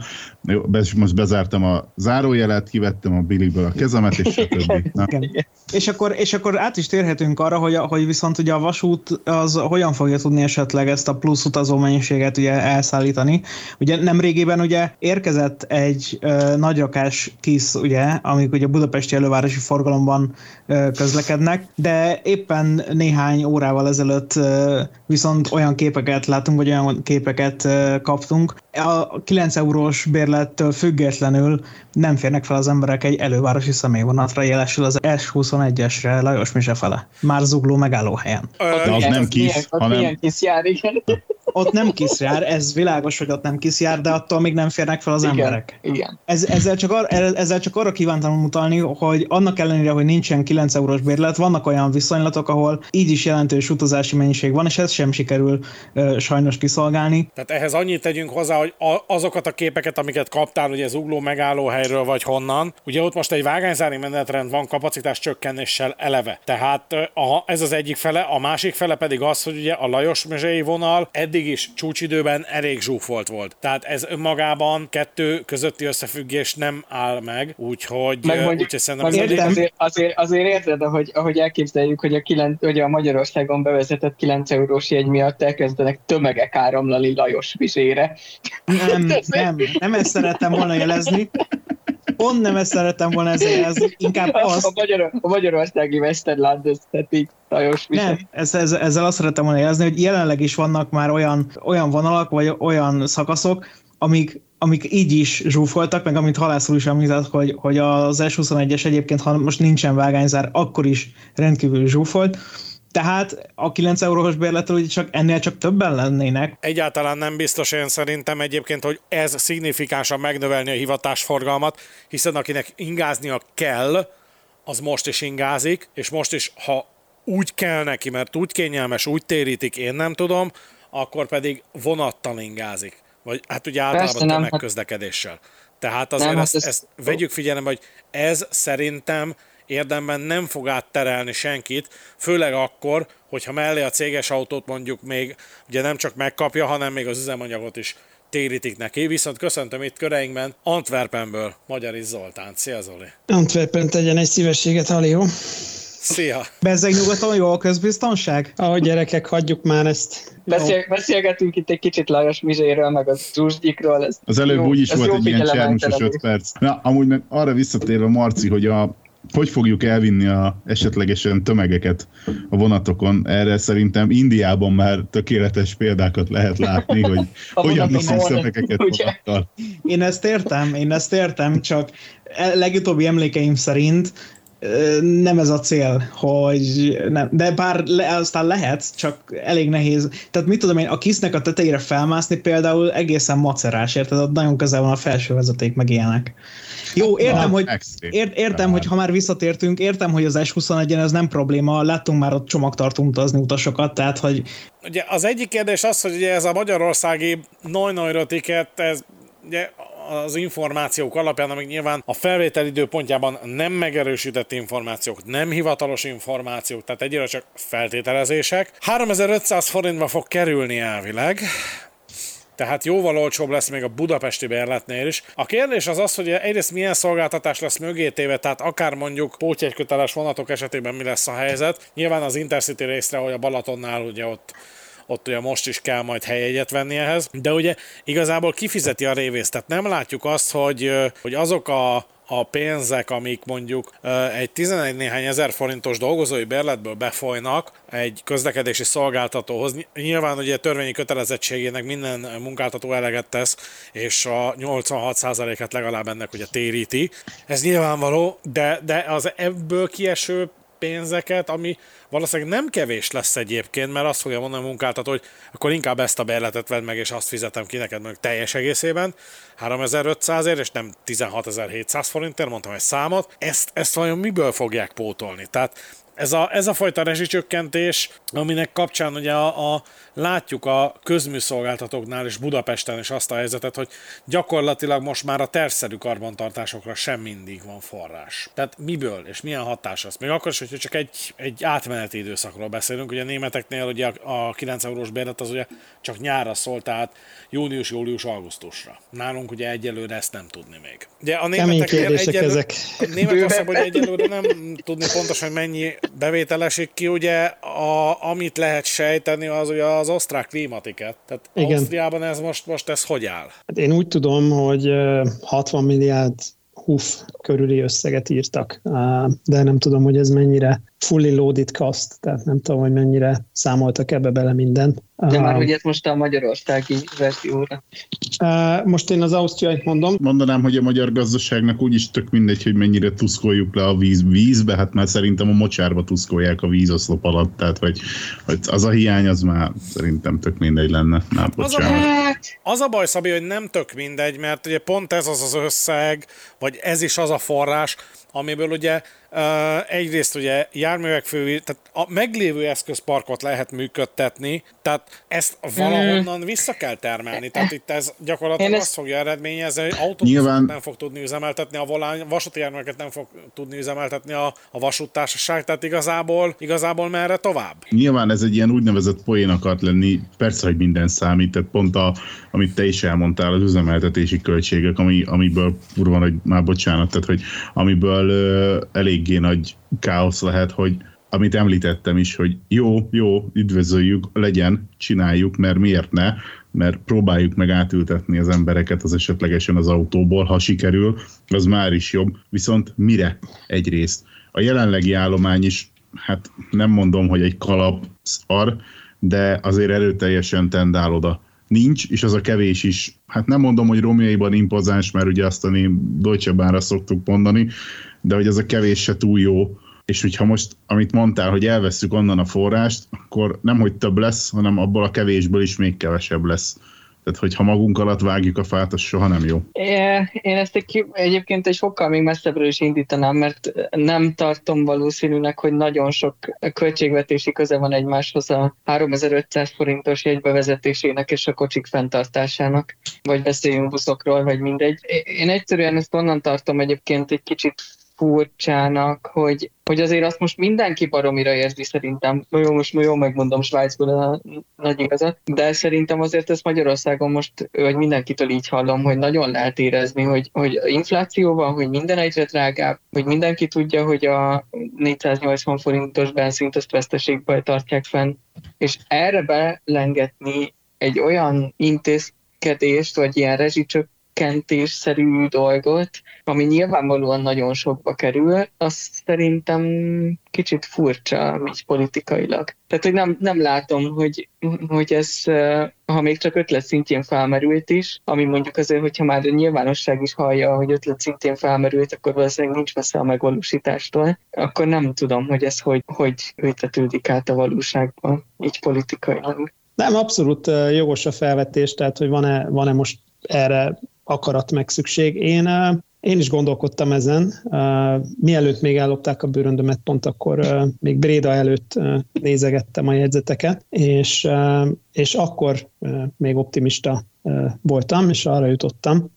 Most bezártam a zárójelet, kivettem a biliből a kezemet, és stb. És akkor, és akkor át is térhetünk arra, hogy, hogy viszont ugye a vasút az hogyan fogja tudni esetleg ezt a plusz utazó mennyiséget ugye elszállítani. Ugye nem régében ugye érkezett egy ö, nagyrakás kis, ugye, amik ugye Budapesti elővárosi forgalomban ö, közlekednek, de éppen néhány órával ezelőtt ö, viszont olyan képeket látunk, vagy olyan képeket ö, kaptunk. A 9 eurós bérlettől függetlenül nem férnek fel az emberek egy elővárosi személyvonatra, jelesül az S21-esre Lajos Mise fele. Már zugló megállóhelyen. De az nem kis, milyen, hanem... Milyen kis jár, igen. Ott nem kis jár, ez világos, hogy ott nem kis jár, de attól még nem férnek fel az igen, emberek. Igen. Ez, ezzel, csak ar, ezzel csak arra kívántam mutatni, hogy annak ellenére, hogy nincsen 9 eurós bérlet, vannak olyan viszonylatok, ahol így is jelentős utazási mennyiség van, és ez sem sikerül uh, sajnos kiszolgálni. Tehát ehhez annyit tegyünk hozzá, hogy azokat a képeket, amiket kaptál, ugye zugló megállóhelyről vagy honnan, ugye ott most egy vágányzári menetrend van kapacitás csökkenéssel eleve. Tehát aha, ez az egyik fele, a másik fele pedig az, hogy ugye a Lajos mezsei vonal eddig is csúcsidőben elég zsúfolt volt. Tehát ez önmagában kettő közötti összefüggés nem áll meg, úgyhogy, meg mondjuk, úgyhogy szerintem azért, azért, azért, azért, azért érted, ahogy, ahogy elképzeljük, hogy a, kilen, hogy a Magyarországon bevezetett 9 eurós jegy miatt elkezdenek tömegek áramlani Lajos vizsére. Nem, nem, nem ezt szerettem volna jelezni. Pont nem ezt szerettem volna ezzel ez inkább az. A, magyar, a magyarországi Westerland, Lajos Nem, ez, ez, ezzel azt szerettem volna jelezni, hogy jelenleg is vannak már olyan, olyan vonalak, vagy olyan szakaszok, amik, amik így is zsúfoltak, meg amit halászul is említett, hogy, hogy az S21-es egyébként, ha most nincsen vágányzár, akkor is rendkívül zsúfolt, tehát a 9 eurós bérletről csak ennél csak többen lennének. Egyáltalán nem biztos én szerintem egyébként, hogy ez szignifikánsan megnövelni a hivatásforgalmat, hiszen akinek ingáznia kell, az most is ingázik, és most is, ha úgy kell neki, mert úgy kényelmes, úgy térítik, én nem tudom, akkor pedig vonattal ingázik. Vagy hát ugye általában tömegközlekedéssel. Tehát azért nem, ezt, hát ezt, ezt vegyük figyelembe, hogy ez szerintem érdemben nem fog átterelni senkit, főleg akkor, hogyha mellé a céges autót mondjuk még ugye nem csak megkapja, hanem még az üzemanyagot is térítik neki. Viszont köszöntöm itt köreinkben Antwerpenből Magyari Zoltán. Szia Zoli! Antwerpen tegyen egy szívességet, Alió! Szia! Bezzeg nyugaton jó a közbiztonság? Ahogy gyerekek, hagyjuk már ezt. Beszél, beszélgetünk itt egy kicsit Lajos Mizséről, meg az Zsuzsgyikról. Ez az előbb jó, úgy is volt egy ilyen csernusos 5 perc. Na, amúgy meg arra visszatérve, Marci, hogy a hogy fogjuk elvinni a esetlegesen tömegeket a vonatokon? Erre szerintem Indiában már tökéletes példákat lehet látni, hogy [laughs] hogyan viszünk tömegeket vonattal. Én ezt értem, én ezt értem, csak e- legutóbbi emlékeim szerint nem ez a cél, hogy nem. De bár le, aztán lehet, csak elég nehéz. Tehát mit tudom én, a kisznek a tetejére felmászni például egészen macerás, érted? Ott nagyon közel van a felső vezeték, meg ilyenek. Jó, értem, hogy, ért, értem, hogy ha már visszatértünk, értem, hogy az S21-en ez nem probléma, láttunk már ott csomagtartó utazni utasokat, tehát hogy... Ugye az egyik kérdés az, hogy ugye ez a magyarországi Neuneuro ticket, ez ugye az információk alapján, amik nyilván a felvétel időpontjában nem megerősített információk, nem hivatalos információk, tehát egyre csak feltételezések. 3500 forintba fog kerülni elvileg, tehát jóval olcsóbb lesz még a budapesti bérletnél is. A kérdés az az, hogy egyrészt milyen szolgáltatás lesz mögé téve, tehát akár mondjuk pótjegyköteles vonatok esetében mi lesz a helyzet. Nyilván az Intercity részre, hogy a Balatonnál ugye ott ott ugye most is kell majd helyegyet venni ehhez, de ugye igazából kifizeti a révészt, tehát nem látjuk azt, hogy, hogy azok a a pénzek, amik mondjuk egy 11 néhány ezer forintos dolgozói bérletből befolynak egy közlekedési szolgáltatóhoz, nyilván ugye törvényi kötelezettségének minden munkáltató eleget tesz, és a 86%-et legalább ennek ugye téríti. Ez nyilvánvaló, de, de az ebből kieső pénzeket, ami valószínűleg nem kevés lesz egyébként, mert azt fogja mondani a munkáltató, hogy akkor inkább ezt a bérletet vedd meg, és azt fizetem ki neked meg teljes egészében, 3500 ért, és nem 16700 forintért, mondtam egy számot. Ezt, ezt vajon miből fogják pótolni? Tehát ez a, ez a fajta rezsicsökkentés, aminek kapcsán ugye a, a, látjuk a közműszolgáltatóknál és Budapesten is azt a helyzetet, hogy gyakorlatilag most már a terszerű karbantartásokra sem mindig van forrás. Tehát miből és milyen hatás az? Még akkor is, hogyha csak egy, egy átmeneti időszakról beszélünk, ugye a németeknél ugye a, a 9 eurós bérlet az ugye csak nyárra szólt, tehát június, július, augusztusra. Nálunk ugye egyelőre ezt nem tudni még. Ugye a németeknél egyelőre, ezek. A Németországban egyelőre nem tudni pontosan mennyi bevétel esik ki, ugye a, amit lehet sejteni, az ugye az osztrák klímatiket. Tehát Igen. Ausztriában ez most, most ez hogy áll? Hát én úgy tudom, hogy 60 milliárd HUF körüli összeget írtak, de nem tudom, hogy ez mennyire fully loaded cost, tehát nem tudom, hogy mennyire számoltak ebbe bele minden. De már hogy ez most a magyarországi verzióra. Most én az ausztriait mondom. Mondanám, hogy a magyar gazdaságnak úgyis tök mindegy, hogy mennyire tuszkoljuk le a víz, vízbe, hát már szerintem a mocsárba tuszkolják a vízoszlop alatt, tehát hogy, hogy az a hiány, az már szerintem tök mindegy lenne. Na, az, a, az a baj, Szabi, hogy nem tök mindegy, mert ugye pont ez az az összeg, vagy ez is az a forrás, amiből ugye egyrészt ugye járművek fő, tehát a meglévő eszközparkot lehet működtetni, tehát ezt valahonnan vissza kell termelni. Tehát itt ez gyakorlatilag ezt... azt fogja eredményezni, hogy autóbuszot Nyilván... nem fog tudni üzemeltetni, a volán, vasúti járműveket nem fog tudni üzemeltetni a, a vasúttársaság, tehát igazából, igazából merre tovább? Nyilván ez egy ilyen úgynevezett poén akart lenni, persze, hogy minden számít, tehát pont a, amit te is elmondtál, az üzemeltetési költségek, ami, amiből, kurva, hogy már bocsánat, tehát hogy amiből elég eléggé nagy káosz lehet, hogy amit említettem is, hogy jó, jó, üdvözöljük, legyen, csináljuk, mert miért ne, mert próbáljuk meg átültetni az embereket az esetlegesen az autóból, ha sikerül, az már is jobb. Viszont mire egyrészt? A jelenlegi állomány is, hát nem mondom, hogy egy kalap szar, de azért erőteljesen tendál oda. Nincs, és az a kevés is, hát nem mondom, hogy romjaiban impozáns, mert ugye azt a Deutsche Bahnra szoktuk mondani, de hogy ez a kevés se túl jó, és hogyha most, amit mondtál, hogy elveszük onnan a forrást, akkor nem, hogy több lesz, hanem abból a kevésből is még kevesebb lesz. Tehát, hogyha magunk alatt vágjuk a fát, az soha nem jó. Én ezt egy, egyébként egy sokkal még messzebbről is indítanám, mert nem tartom valószínűnek, hogy nagyon sok költségvetési köze van egymáshoz a 3500 forintos jegybevezetésének és a kocsik fenntartásának, vagy beszéljünk buszokról, vagy mindegy. Én egyszerűen ezt onnan tartom egyébként egy kicsit furcsának, hogy, hogy azért azt most mindenki baromira érzi szerintem. Jó, most jó megmondom Svájcból a nagy igazat, de szerintem azért ezt Magyarországon most, vagy mindenkitől így hallom, hogy nagyon lehet érezni, hogy, hogy infláció van, hogy minden egyre drágább, hogy mindenki tudja, hogy a 480 forintos benszint azt veszteségből tartják fenn, és erre belengetni egy olyan intézkedést, vagy ilyen rezsicsök csökkentésszerű dolgot, ami nyilvánvalóan nagyon sokba kerül, azt szerintem kicsit furcsa így politikailag. Tehát, hogy nem, nem látom, hogy, hogy ez, ha még csak ötlet szintjén felmerült is, ami mondjuk azért, hogyha már a nyilvánosság is hallja, hogy ötlet szintjén felmerült, akkor valószínűleg nincs messze a megvalósítástól, akkor nem tudom, hogy ez hogy, hogy ültetődik át a valóságban, így politikailag. Nem, abszolút jogos a felvetés, tehát hogy van-e, van-e most erre akarat meg szükség. Én, én is gondolkodtam ezen, mielőtt még ellopták a bőröndömet, pont akkor még Bréda előtt nézegettem a jegyzeteket, és, és akkor még optimista voltam, és arra jutottam,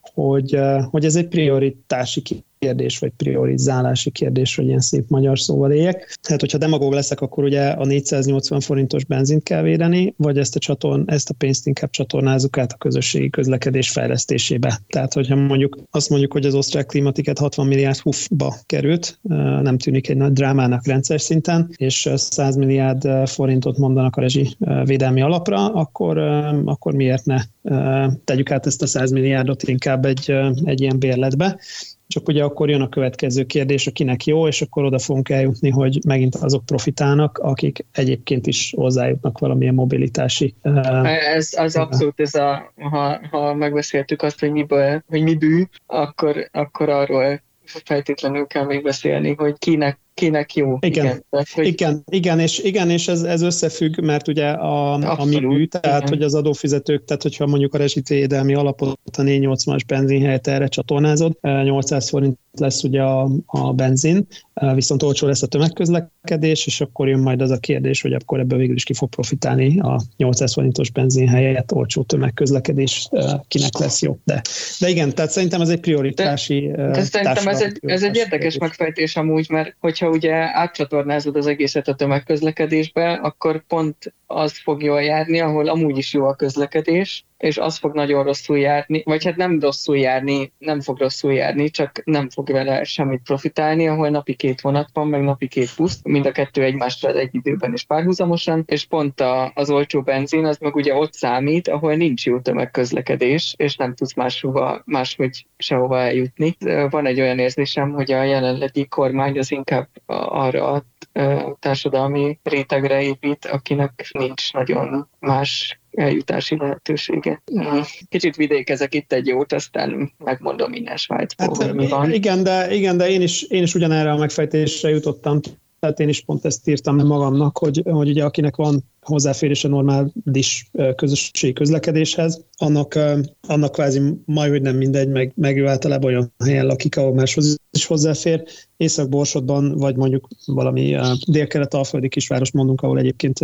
hogy, hogy ez egy prioritási kérdés, vagy priorizálási kérdés, hogy ilyen szép magyar szóval éljek. Tehát, hogyha demagóg leszek, akkor ugye a 480 forintos benzint kell védeni, vagy ezt a, csatorn, ezt a pénzt inkább csatornázzuk át a közösségi közlekedés fejlesztésébe. Tehát, hogyha mondjuk azt mondjuk, hogy az osztrák klimatiket 60 milliárd hufba került, nem tűnik egy nagy drámának rendszer szinten, és 100 milliárd forintot mondanak a rezsi védelmi alapra, akkor, akkor miért ne tegyük át ezt a 100 milliárdot inkább egy, egy ilyen bérletbe csak ugye akkor jön a következő kérdés, akinek jó, és akkor oda fogunk eljutni, hogy megint azok profitálnak, akik egyébként is hozzájutnak valamilyen mobilitási. Ez, az abszolút, ez a, ha, ha megbeszéltük azt, hogy miből, hogy mi bű, akkor, akkor arról feltétlenül kell még beszélni, hogy kinek kinek jó. Igen, igen, tehát, hogy... igen, igen, és, igen, és ez, ez összefügg, mert ugye a, a mi bű, tehát igen. hogy az adófizetők, tehát hogyha mondjuk a rezsitédelmi alapot a 480-as benzin helyett erre csatornázod, 800 forint lesz ugye a, a benzin, viszont olcsó lesz a tömegközlekedés, és akkor jön majd az a kérdés, hogy akkor ebből végül is ki fog profitálni a 800 forintos benzin helyett olcsó tömegközlekedés, kinek lesz jó. De, de igen, tehát szerintem ez egy prioritási de, de szerintem ez egy, ez egy érdekes megfejtés amúgy, mert hogyha ugye átcsatornázod az egészet a tömegközlekedésbe, akkor pont az fog jól járni, ahol amúgy is jó a közlekedés, és az fog nagyon rosszul járni, vagy hát nem rosszul járni, nem fog rosszul járni, csak nem fog vele semmit profitálni, ahol napi két vonat van, meg napi két busz, mind a kettő egymásra egy időben és párhuzamosan, és pont a, az olcsó benzin az meg ugye ott számít, ahol nincs jó tömegközlekedés, és nem tudsz máshova, máshogy sehova eljutni. Van egy olyan érzésem, hogy a jelenlegi kormány az inkább arra a társadalmi rétegre épít, akinek nincs nagyon más eljutási lehetősége. Kicsit vidékezek itt egy jót, aztán megmondom innen Svájcból, hát, mi van. Igen, de, igen, de én is, én is ugyanerre a megfejtésre jutottam. Tehát én is pont ezt írtam magamnak, hogy, hogy ugye akinek van hozzáférés a normális közösségi közlekedéshez, annak, annak kvázi majd, hogy nem mindegy, meg, meg ő általában olyan helyen lakik, ahol máshoz is hozzáfér. Észak-Borsodban, vagy mondjuk valami dél-kelet-alföldi kisváros mondunk, ahol egyébként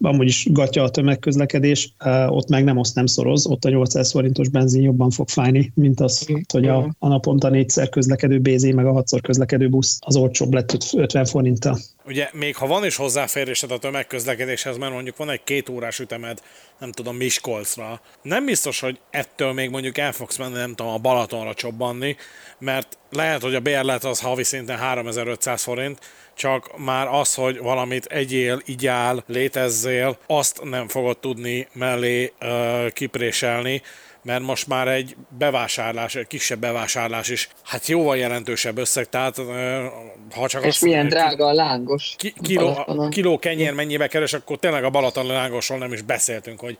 amúgy is gatya a tömegközlekedés, ott meg nem oszt, nem szoroz, ott a 800 forintos benzin jobban fog fájni, mint az, hogy a, a naponta négyszer közlekedő BZ, meg a hatszor közlekedő busz az olcsóbb lett 50 forinttal. Ugye még ha van is hozzáférésed a tömegközlekedéshez, mert mondjuk van egy két órás ütemed, nem tudom, Miskolcra, nem biztos, hogy ettől még mondjuk el fogsz menni, nem tudom, a Balatonra csobbanni, mert lehet, hogy a bérlet az havi szinten 3500 forint, csak már az, hogy valamit egyél, igyál, létezzél, azt nem fogod tudni mellé uh, kipréselni, mert most már egy bevásárlás, egy kisebb bevásárlás is, hát jóval jelentősebb összeg, tehát ha csak És azt, milyen drága a lángos. Ki, kiló, kiló kenyér mennyibe keres, akkor tényleg a Balaton lángosról nem is beszéltünk, hogy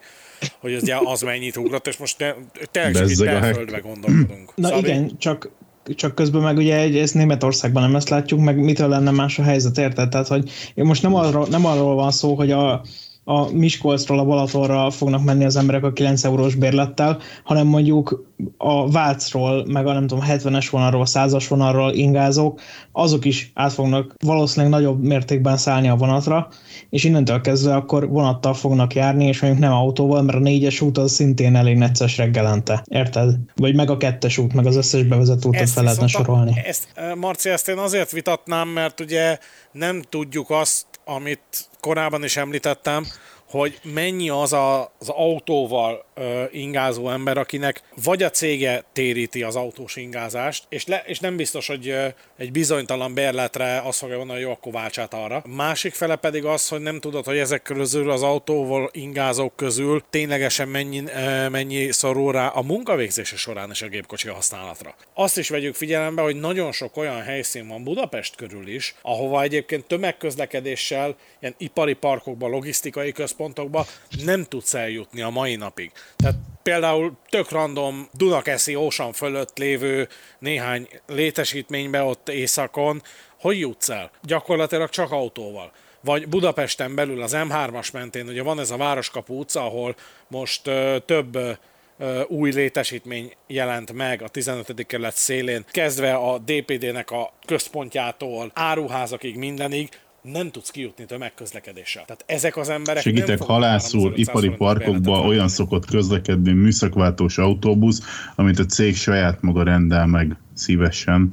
hogy az, az mennyit ugrott, és most tényleg csak itt belföldbe gondolkodunk. Na Szabi? igen, csak csak közben meg ugye ez Németországban nem ezt látjuk, meg mitől lenne más a helyzet, érted? Tehát, hogy most nem arról, nem arról van szó, hogy a, a Miskolcról a Balatonra fognak menni az emberek a 9 eurós bérlettel, hanem mondjuk a Vácról, meg a nem tudom, 70-es vonalról, 100-as vonalról ingázók, azok is át fognak valószínűleg nagyobb mértékben szállni a vonatra, és innentől kezdve akkor vonattal fognak járni, és mondjuk nem autóval, mert a négyes út az szintén elég necces reggelente. Érted? Vagy meg a kettes út, meg az összes bevezető útot fel lehetne sorolni. Ezt, Marci, ezt én azért vitatnám, mert ugye nem tudjuk azt, amit korábban is említettem, hogy mennyi az a, az autóval ingázó ember, akinek vagy a cége téríti az autós ingázást, és, le, és nem biztos, hogy egy bizonytalan bérletre azt fogja mondani, hogy jó, akkor váltsát arra. Másik fele pedig az, hogy nem tudod, hogy ezek közül az autóval ingázók közül ténylegesen mennyi, ö, mennyi szorul rá a munkavégzése során is a gépkocsi használatra. Azt is vegyük figyelembe, hogy nagyon sok olyan helyszín van Budapest körül is, ahova egyébként tömegközlekedéssel, ilyen ipari parkokban, logisztikai központokba nem tudsz eljutni a mai napig. Tehát például tök random Dunakeszi ósan fölött lévő néhány létesítménybe ott északon, hogy jutsz el? Gyakorlatilag csak autóval. Vagy Budapesten belül az M3-as mentén, ugye van ez a Városkapu utca, ahol most ö, több ö, új létesítmény jelent meg a 15. kerület szélén, kezdve a DPD-nek a központjától, áruházakig, mindenig, nem tudsz kijutni tömegközlekedéssel. Tehát ezek az emberek Segítek, halászúr, ipari parkokba olyan szokott közlekedni műszakváltós autóbusz, amit a cég saját maga rendel meg szívesen.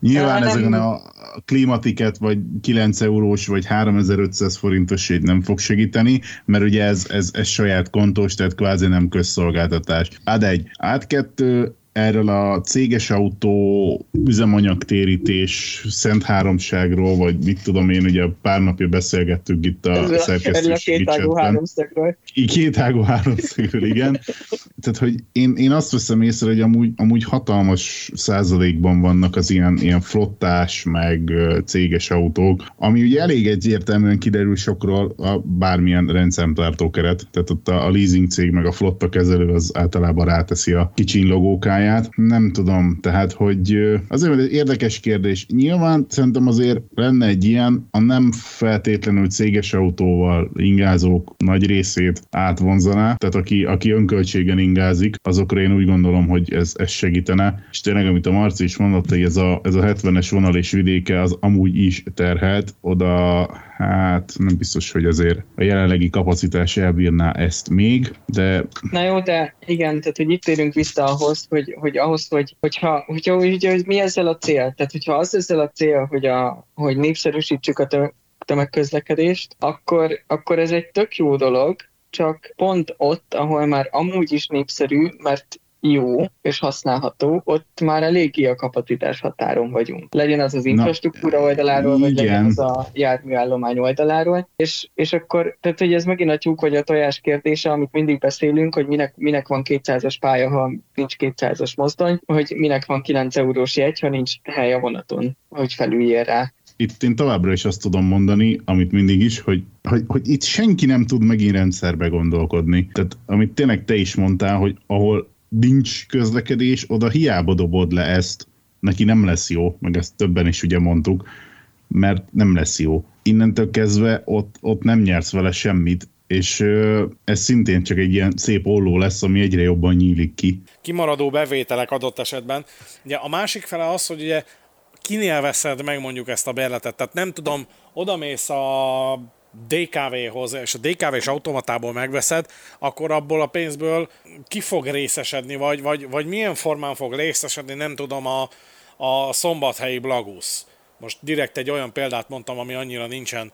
Nyilván ezeken a klímatiket vagy 9 eurós vagy 3500 forintos nem fog segíteni, mert ugye ez, ez, ez saját kontós, tehát kvázi nem közszolgáltatás. Ad egy, át kettő, erről a céges autó üzemanyagtérítés Szent Háromságról, vagy mit tudom én, ugye pár napja beszélgettük itt a szerkesztőségi Kétágú háromszögről. Kétágú háromszögről, igen. tehát, hogy én, én azt veszem észre, hogy amúgy, amúgy hatalmas százalékban vannak az ilyen, ilyen flottás, meg céges autók, ami ugye elég egyértelműen kiderül sokról a bármilyen rendszertartó keret, tehát ott a, a leasing cég meg a flotta kezelő az általában ráteszi a kicsin logókáját. Nem tudom, tehát, hogy azért egy érdekes kérdés. Nyilván szerintem azért lenne egy ilyen, a nem feltétlenül céges autóval ingázók nagy részét átvonzaná, tehát aki, aki önköltségen ingázik, azokra én úgy gondolom, hogy ez, ez segítene. És tényleg, amit a Marci is mondott, hogy ez a, ez a 70-es vonal és vidéke az amúgy is terhelt, oda hát nem biztos, hogy azért a jelenlegi kapacitás elbírná ezt még, de... Na jó, de igen, tehát hogy itt érünk vissza ahhoz, hogy, hogy ahhoz, hogy, hogyha, hogyha, hogy, hogy mi ezzel a cél? Tehát hogyha az ezzel a cél, hogy, a, hogy népszerűsítsük a tömegközlekedést, akkor, akkor ez egy tök jó dolog, csak pont ott, ahol már amúgy is népszerű, mert jó és használható, ott már eléggé a kapacitás határon vagyunk. Legyen az az infrastruktúra Na, oldaláról, vagy igen. legyen az a járműállomány oldaláról. És, és akkor, tehát hogy ez megint a tyúk vagy a tojás kérdése, amit mindig beszélünk, hogy minek, minek van 200-as pálya, ha nincs 200-as mozdony, hogy minek van 9 eurós jegy, ha nincs hely a vonaton, hogy felüljél rá itt én továbbra is azt tudom mondani, amit mindig is, hogy, hogy, hogy itt senki nem tud megint rendszerbe gondolkodni. Tehát amit tényleg te is mondtál, hogy ahol nincs közlekedés, oda hiába dobod le ezt, neki nem lesz jó, meg ezt többen is ugye mondtuk, mert nem lesz jó. Innentől kezdve ott, ott nem nyersz vele semmit, és ez szintén csak egy ilyen szép olló lesz, ami egyre jobban nyílik ki. Kimaradó bevételek adott esetben. Ugye a másik fele az, hogy ugye kinél veszed meg mondjuk ezt a bérletet. Tehát nem tudom, odamész a DKV-hoz, és a DKV-s automatából megveszed, akkor abból a pénzből ki fog részesedni, vagy, vagy, vagy milyen formán fog részesedni, nem tudom, a, a szombathelyi Blagusz. Most direkt egy olyan példát mondtam, ami annyira nincsen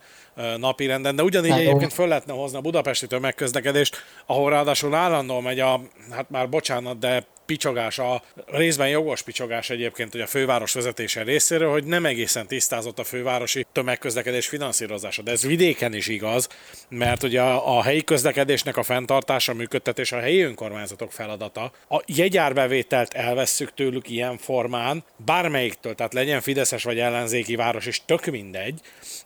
napi renden, de ugyanígy egyébként föl lehetne hozni a budapesti tömegközlekedést, ahol ráadásul állandóan megy a, hát már bocsánat, de picsogás, a részben jogos picsogás egyébként hogy a főváros vezetése részéről, hogy nem egészen tisztázott a fővárosi tömegközlekedés finanszírozása. De ez vidéken is igaz, mert ugye a, a helyi közlekedésnek a fenntartása, a működtetés a helyi önkormányzatok feladata. A jegyárbevételt elvesszük tőlük ilyen formán, bármelyiktől, tehát legyen Fideszes vagy ellenzéki város, és tök mindegy,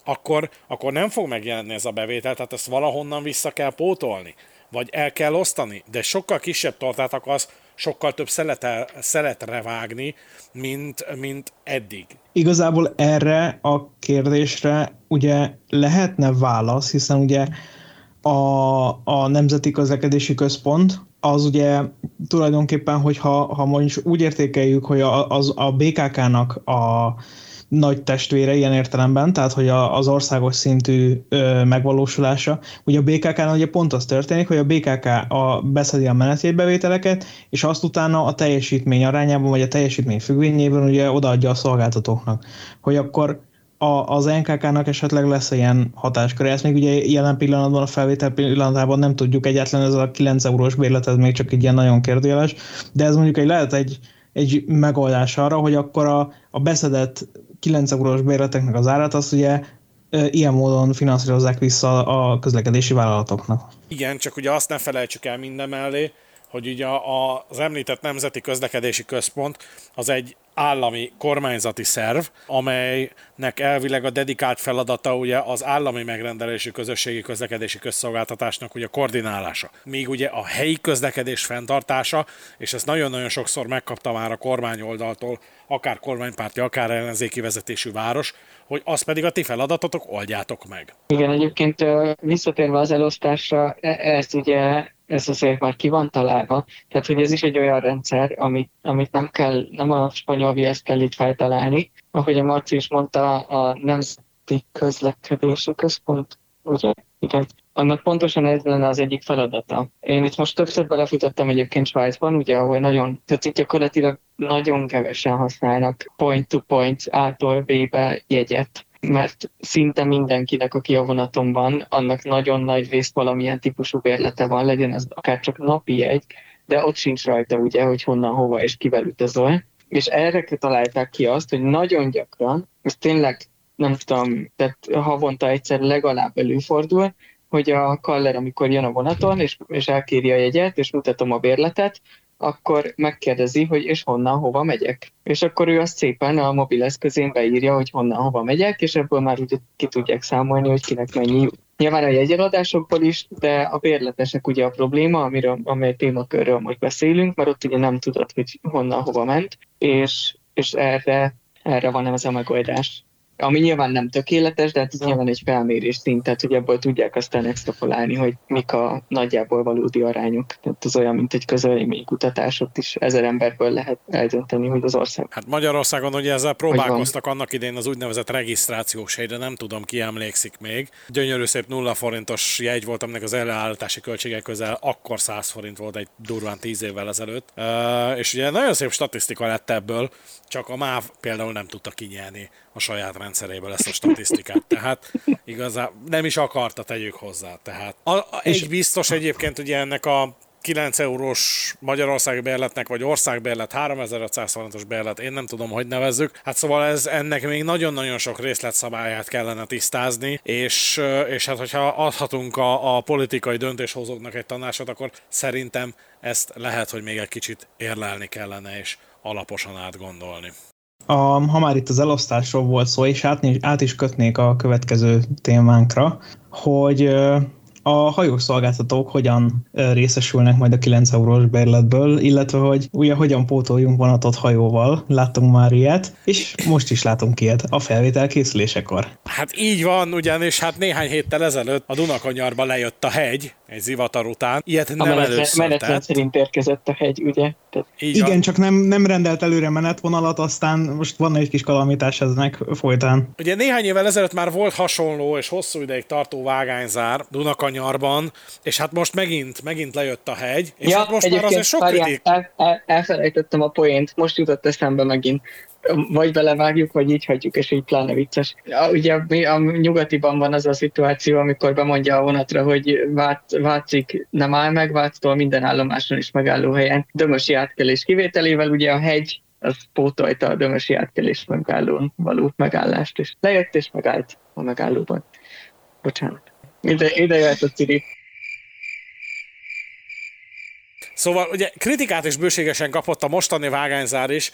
akkor, akkor nem fog megjelenni ez a bevétel, tehát ezt valahonnan vissza kell pótolni vagy el kell osztani, de sokkal kisebb tortát akarsz sokkal több szelete, szeletre vágni, mint, mint eddig. Igazából erre a kérdésre ugye lehetne válasz, hiszen ugye a, a Nemzeti Közlekedési Központ az ugye tulajdonképpen, hogyha ha mondjuk úgy értékeljük, hogy a, az, a BKK-nak a nagy testvére ilyen értelemben, tehát hogy a, az országos szintű ö, megvalósulása. Ugye a BKK-nál ugye pont az történik, hogy a BKK a, beszedi a menetjegybevételeket, és azt utána a teljesítmény arányában, vagy a teljesítmény függvényében ugye odaadja a szolgáltatóknak. Hogy akkor a, az NKK-nak esetleg lesz ilyen hatásköre. Ezt még ugye jelen pillanatban, a felvétel pillanatában nem tudjuk, egyetlen ez a 9 eurós bérlet, ez még csak egy ilyen nagyon kérdéles, de ez mondjuk egy lehet egy, egy megoldás arra, hogy akkor a, a beszedett 9 eurós bérleteknek az árat, azt ugye ilyen módon finanszírozzák vissza a közlekedési vállalatoknak. Igen, csak ugye azt ne felejtsük el minden mellé, hogy ugye az említett Nemzeti Közlekedési Központ az egy állami kormányzati szerv, amelynek elvileg a dedikált feladata ugye az állami megrendelési közösségi közlekedési közszolgáltatásnak ugye koordinálása. Míg ugye a helyi közlekedés fenntartása, és ezt nagyon-nagyon sokszor megkapta már a kormány oldaltól, akár kormánypárti, akár ellenzéki vezetésű város, hogy azt pedig a ti feladatotok oldjátok meg. Igen, egyébként visszatérve az elosztásra, e, ez ugye ez azért már ki van találva. Tehát, hogy ez is egy olyan rendszer, amit, amit nem kell, nem a spanyol viaszt kell itt feltalálni. Ahogy a Marci is mondta, a Nemzeti Közlekedési Központ, ugye? Igen. Annak pontosan ez lenne az egyik feladata. Én itt most többször belefutottam egyébként Svájcban, ugye, ahol nagyon, tehát itt gyakorlatilag nagyon kevesen használnak point-to-point A-tól B-be jegyet mert szinte mindenkinek, aki a vonaton van, annak nagyon nagy részt valamilyen típusú bérlete van, legyen ez akár csak napi egy, de ott sincs rajta ugye, hogy honnan, hova és kivel utazol. És erre találták ki azt, hogy nagyon gyakran, ez tényleg nem tudom, tehát havonta egyszer legalább előfordul, hogy a kaller, amikor jön a vonaton, és, és elkéri a jegyet, és mutatom a bérletet, akkor megkérdezi, hogy és honnan, hova megyek. És akkor ő azt szépen a mobileszközén beírja, hogy honnan, hova megyek, és ebből már ugye ki tudják számolni, hogy kinek mennyi jut. Nyilván a jegyeladásokból is, de a bérletesek ugye a probléma, amiről, amely témakörről most beszélünk, mert ott ugye nem tudod, hogy honnan, hova ment, és, és erre, erre van ez a megoldás ami nyilván nem tökéletes, de hát ez nyilván egy felmérés szint, tehát hogy ebből tudják aztán extrapolálni, hogy mik a nagyjából valódi arányok. Tehát az olyan, mint egy kutatás, ott is ezer emberből lehet eldönteni, hogy az ország. Hát Magyarországon ugye ezzel próbálkoztak annak idén az úgynevezett regisztrációs helyre, nem tudom, ki emlékszik még. Gyönyörű szép nulla forintos jegy volt, aminek az előállítási költsége közel akkor 100 forint volt egy durván 10 évvel ezelőtt. És ugye nagyon szép statisztika lett ebből, csak a MÁV például nem tudta kinyelni a saját rendszeréből ezt a statisztikát. Tehát igazán nem is akarta, tegyük hozzá. Tehát a, a, egy biztos egyébként ugye ennek a 9 eurós Magyarországi bérletnek, vagy országbérlet, 3500 forintos bérlet, én nem tudom, hogy nevezzük. Hát szóval ez ennek még nagyon-nagyon sok részletszabályát kellene tisztázni, és, és hát hogyha adhatunk a, a politikai döntéshozóknak egy tanácsot, akkor szerintem ezt lehet, hogy még egy kicsit érlelni kellene, és alaposan átgondolni. A, ha már itt az elosztásról volt szó, és át, át is kötnék a következő témánkra, hogy a hajószolgáltatók hogyan részesülnek majd a 9 eurós bérletből, illetve hogy ugye hogyan pótoljunk vonatot hajóval, láttunk már ilyet, és most is látunk ilyet a felvétel készülésekor. Hát így van, ugyanis hát néhány héttel ezelőtt a Dunakanyarba lejött a hegy, egy zivatar után. Ilyet nem a menetre, először menetrend szerint érkezett a hegy, ugye? Tehát... Igen, van. csak nem, nem rendelt előre menetvonalat, aztán most van egy kis kalamitás eznek folytán. Ugye néhány évvel ezelőtt már volt hasonló és hosszú ideig tartó vágányzár Dunakanyarban, és hát most megint, megint lejött a hegy, és ja, hát most már azért sok kritik... El, el, elfelejtettem a poént, most jutott eszembe megint vagy belevágjuk, vagy így hagyjuk, és így pláne vicces. Ugye a nyugatiban van az a szituáció, amikor bemondja a vonatra, hogy Vác, Vácik nem áll meg, Váctól minden állomáson is megállóhelyen. Dömösi átkelés kivételével ugye a hegy az pótolta a dömösi átkelés megállón való megállást, és lejött és megállt a megállóban. Bocsánat. Ide, ide jött a Ciri. Szóval ugye kritikát is bőségesen kapott a mostani vágányzár is.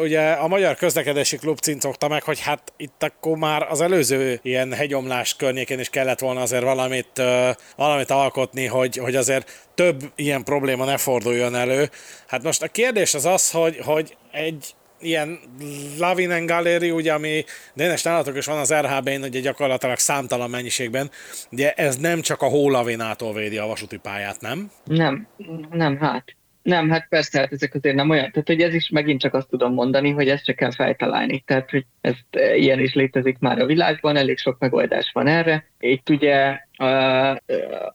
Ugye a Magyar Közlekedési Klub cincogta meg, hogy hát itt akkor már az előző ilyen hegyomlás környékén is kellett volna azért valamit, valamit alkotni, hogy, hogy azért több ilyen probléma ne forduljon elő. Hát most a kérdés az az, hogy, hogy egy ilyen Lavinen Galeri, ugye, ami Dénes nálatok is van az RHB-n, ugye gyakorlatilag számtalan mennyiségben, ugye ez nem csak a hólavinától védi a vasúti pályát, nem? Nem, nem, hát. Nem, hát persze, hát ezek azért nem olyan. Tehát, hogy ez is megint csak azt tudom mondani, hogy ezt csak kell feltalálni. Tehát, hogy ez ilyen is létezik már a világban, elég sok megoldás van erre. Itt ugye uh,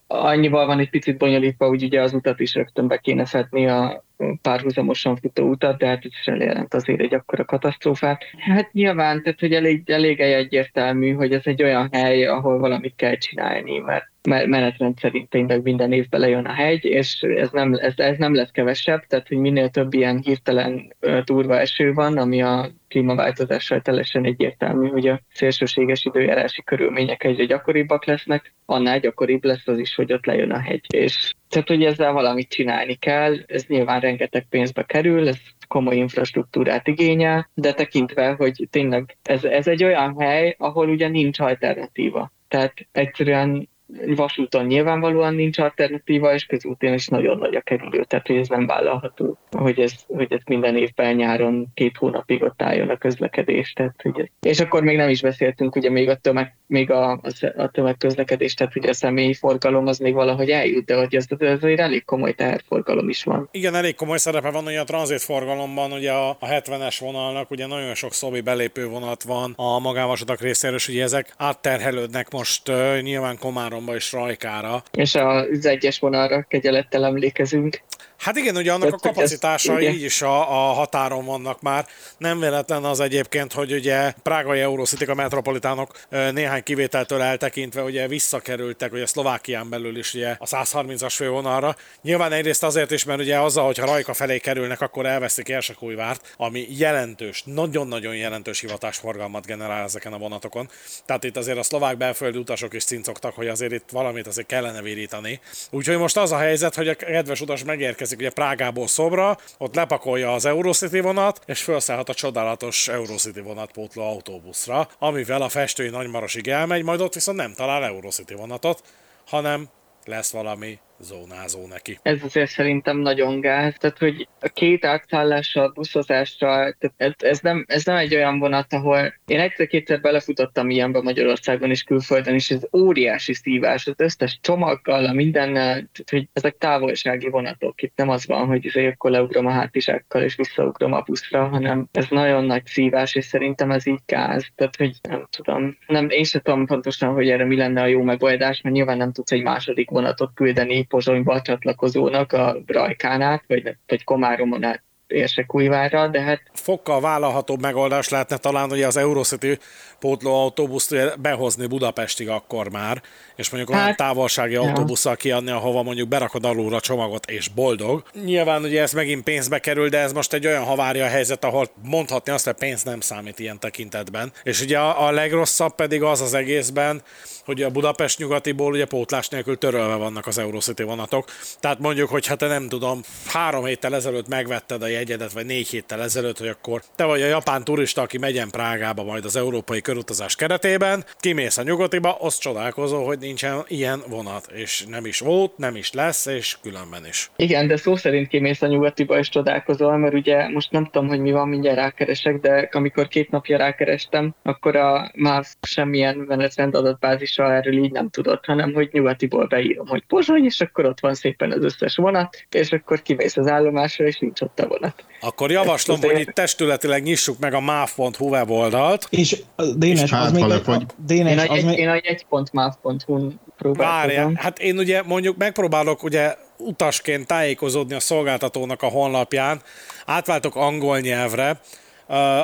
annyival van egy picit bonyolítva, hogy ugye az utat is rögtön be kéne szedni a párhuzamosan futó utat, de hát ez sem jelent azért egy akkora katasztrófát. Hát nyilván, tehát hogy elég, elég egyértelmű, hogy ez egy olyan hely, ahol valamit kell csinálni, mert menetrend szerint tényleg minden évben lejön a hegy, és ez nem, ez, ez nem lesz kevesebb, tehát hogy minél több ilyen hirtelen durva eső van, ami a klímaváltozással teljesen egyértelmű, hogy a szélsőséges időjárási körülmények egyre gyakoribbak lesznek, annál gyakoribb lesz az is, hogy ott lejön a hegy. És tehát, hogy ezzel valamit csinálni kell, ez nyilván rengeteg pénzbe kerül, ez komoly infrastruktúrát igényel, de tekintve, hogy tényleg ez, ez egy olyan hely, ahol ugye nincs alternatíva. Tehát egyszerűen vasúton nyilvánvalóan nincs alternatíva, és közúton is nagyon nagy a kerülő, tehát hogy ez nem vállalható, hogy ez, hogy ez minden évben nyáron két hónapig ott álljon a közlekedés. Tehát, hogy ez. És akkor még nem is beszéltünk, ugye még a, tömeg, még a, a, a tömegközlekedés, tehát ugye a személyi forgalom az még valahogy eljut, de hogy ez, ez egy elég komoly teherforgalom is van. Igen, elég komoly szerepe van ugye a tranzitforgalomban, ugye a, a 70-es vonalnak ugye nagyon sok szobi belépő vonat van a magánvasutak részéről, és ugye ezek átterhelődnek most uh, nyilván Komárom 3-ba és Rajkára. És az egyes vonalra kegyelettel emlékezünk. Hát igen, ugye annak a kapacitásai így is a, a határon vannak már. Nem véletlen az egyébként, hogy ugye prágai Eurocity a metropolitánok néhány kivételtől eltekintve ugye visszakerültek, ugye Szlovákián belül is ugye a 130-as fővonalra. Nyilván egyrészt azért is, mert ugye azzal, hogyha Rajka felé kerülnek, akkor elveszik Érsekújvárt, ami jelentős, nagyon-nagyon jelentős hivatásforgalmat generál ezeken a vonatokon. Tehát itt azért a szlovák belföldi utasok is cincogtak, hogy azért itt valamit azért kellene virítani. Úgyhogy most az a helyzet, hogy a kedves utas megérkezik ugye Prágából Szobra, ott lepakolja az Eurocity vonat, és felszállhat a csodálatos Eurocity vonatpótló autóbuszra, amivel a festői Nagymarosig elmegy, majd ott viszont nem talál Eurocity vonatot, hanem lesz valami zónázó neki. Ez azért szerintem nagyon gáz, tehát hogy a két átszállással, buszozással, tehát ez, ez, nem, ez nem egy olyan vonat, ahol én egyszer-kétszer belefutottam ilyenbe Magyarországon és külföldön, és ez óriási szívás, az összes csomaggal, a mindennel, hogy ezek távolsági vonatok, itt nem az van, hogy azért akkor leugrom a hátizsákkal és visszaugrom a buszra, hanem ez nagyon nagy szívás, és szerintem ez így gáz, tehát hogy nem tudom, nem, én sem tudom pontosan, hogy erre mi lenne a jó megoldás, mert nyilván nem tudsz egy második vonatot küldeni Pozsonyba csatlakozónak a Brajkán vagy, vagy Komáromon át Érsekújvárra, de hát... Fokkal vállalhatóbb megoldás lehetne talán, hogy az Eurocity pótló autóbuszt behozni Budapestig akkor már, és mondjuk hát, olyan távolsági ja. autóbusszal kiadni, ahova mondjuk berakod alulra csomagot, és boldog. Nyilván ugye ez megint pénzbe kerül, de ez most egy olyan havária helyzet, ahol mondhatni azt, hogy pénz nem számít ilyen tekintetben. És ugye a, a legrosszabb pedig az az egészben, hogy a Budapest nyugatiból ugye pótlás nélkül törölve vannak az Eurocity vonatok. Tehát mondjuk, hogy hát te nem tudom, három héttel ezelőtt megvetted a jegyedet, vagy négy héttel ezelőtt, hogy akkor te vagy a japán turista, aki megyen Prágába majd az európai körutazás keretében, kimész a nyugatiba, azt csodálkozó, hogy nincsen ilyen vonat, és nem is volt, nem is lesz, és különben is. Igen, de szó szerint kimész a nyugatiba, és csodálkozol, mert ugye most nem tudom, hogy mi van, mindjárt rákeresek, de amikor két napja rákerestem, akkor a MÁV semmilyen menetrend adatbázis Misa erről így nem tudott, hanem hogy nyugatiból beírom, hogy Pozsony, és akkor ott van szépen az összes vonat, és akkor kivész az állomásra, és nincs ott a vonat. Akkor javaslom, hogy itt testületileg nyissuk meg a máv.hu weboldalt. És Dénes, az még... Hogy... Dénes, én, az egy, én egy, egy pont máv.hu-n Várjál, hát én ugye mondjuk megpróbálok ugye utasként tájékozódni a szolgáltatónak a honlapján, átváltok angol nyelvre,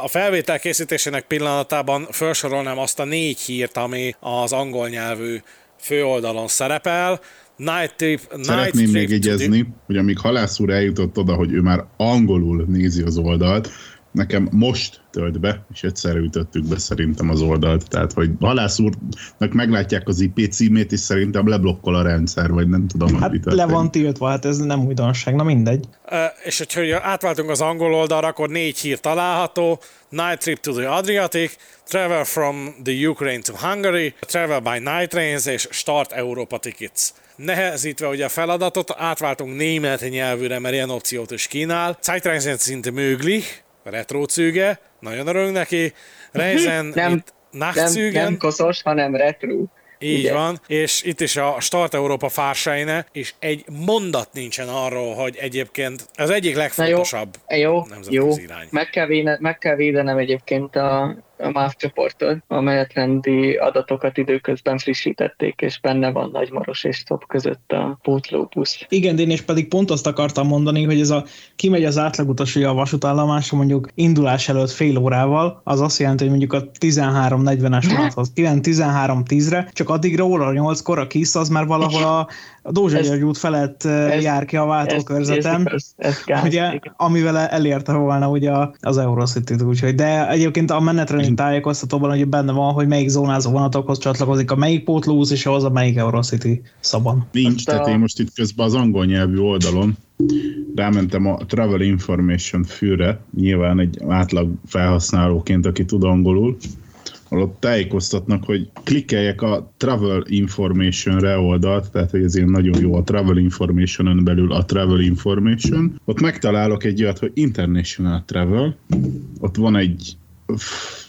a felvétel készítésének pillanatában felsorolnám azt a négy hírt, ami az angol nyelvű főoldalon szerepel. Night Trip, Night Szeretném trip még egyezni, hogy amíg Halász úr eljutott oda, hogy ő már angolul nézi az oldalt, nekem most tölt be, és egyszerre ütöttük be szerintem az oldalt. Tehát, hogy halász úrnak meglátják az IP címét, és szerintem leblokkol a rendszer, vagy nem tudom, hát hogy le van tiltva, hát ez nem újdonság, na mindegy. Uh, és hogyha átváltunk az angol oldalra, akkor négy hír található. Night trip to the Adriatic, travel from the Ukraine to Hungary, travel by night trains és start Europa tickets nehezítve ugye a feladatot, átváltunk német nyelvűre, mert ilyen opciót is kínál. Zeitreisen sind möglich, retro cüge, nagyon örülünk neki. Reisen nem, itt nem, nem koszos, hanem retro. Így Igen. van, és itt is a Start Európa fársajne, és egy mondat nincsen arról, hogy egyébként ez egyik legfontosabb jó, jó, jó. irány. Meg kell, véne, meg kell védenem egyébként a a MÁV csoporttól. A menetrendi adatokat időközben frissítették, és benne van Nagymaros és Top között a pótlóbusz. Igen, én is pedig pont azt akartam mondani, hogy ez a kimegy az átlagutasi a vasútállomásra mondjuk indulás előtt fél órával, az azt jelenti, hogy mondjuk a 13.40-es vonathoz 9-13-10-re, csak addigra óra 8-kor a KISZ az már valahol a Dózsa György út felett ez, jár ki a váltókörzetem, ez, ez, ez ugye, amivel elérte volna ugye az Eurocity-t, úgyhogy, de egyébként a menetrendi tájékoztatóban hogy benne van, hogy melyik zónázó vonatokhoz csatlakozik a melyik pótlóz, és ahhoz a melyik Eurocity szaban. Nincs, tehát én most itt közben az angol nyelvű oldalon rámentem a Travel Information fűre, nyilván egy átlag felhasználóként, aki tud angolul, ott tájékoztatnak, hogy klikkeljek a Travel Information-re oldalt, tehát hogy ez ilyen nagyon jó a Travel Information-ön belül a Travel Information. Ott megtalálok egy olyat, hogy International Travel, ott van egy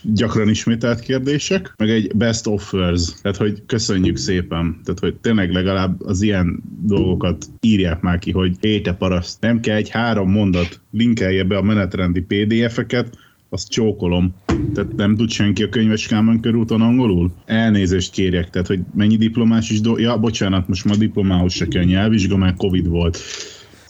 gyakran ismételt kérdések, meg egy best offers, tehát hogy köszönjük szépen, tehát hogy tényleg legalább az ilyen dolgokat írják már ki, hogy éte paraszt, nem kell egy három mondat, linkelje be a menetrendi PDF-eket, azt csókolom. Tehát nem tud senki a könyves Kálmán körúton angolul? Elnézést kérjek, tehát hogy mennyi diplomás is do... Ja, bocsánat, most ma diplomához se kell nyelvvizsga, mert Covid volt.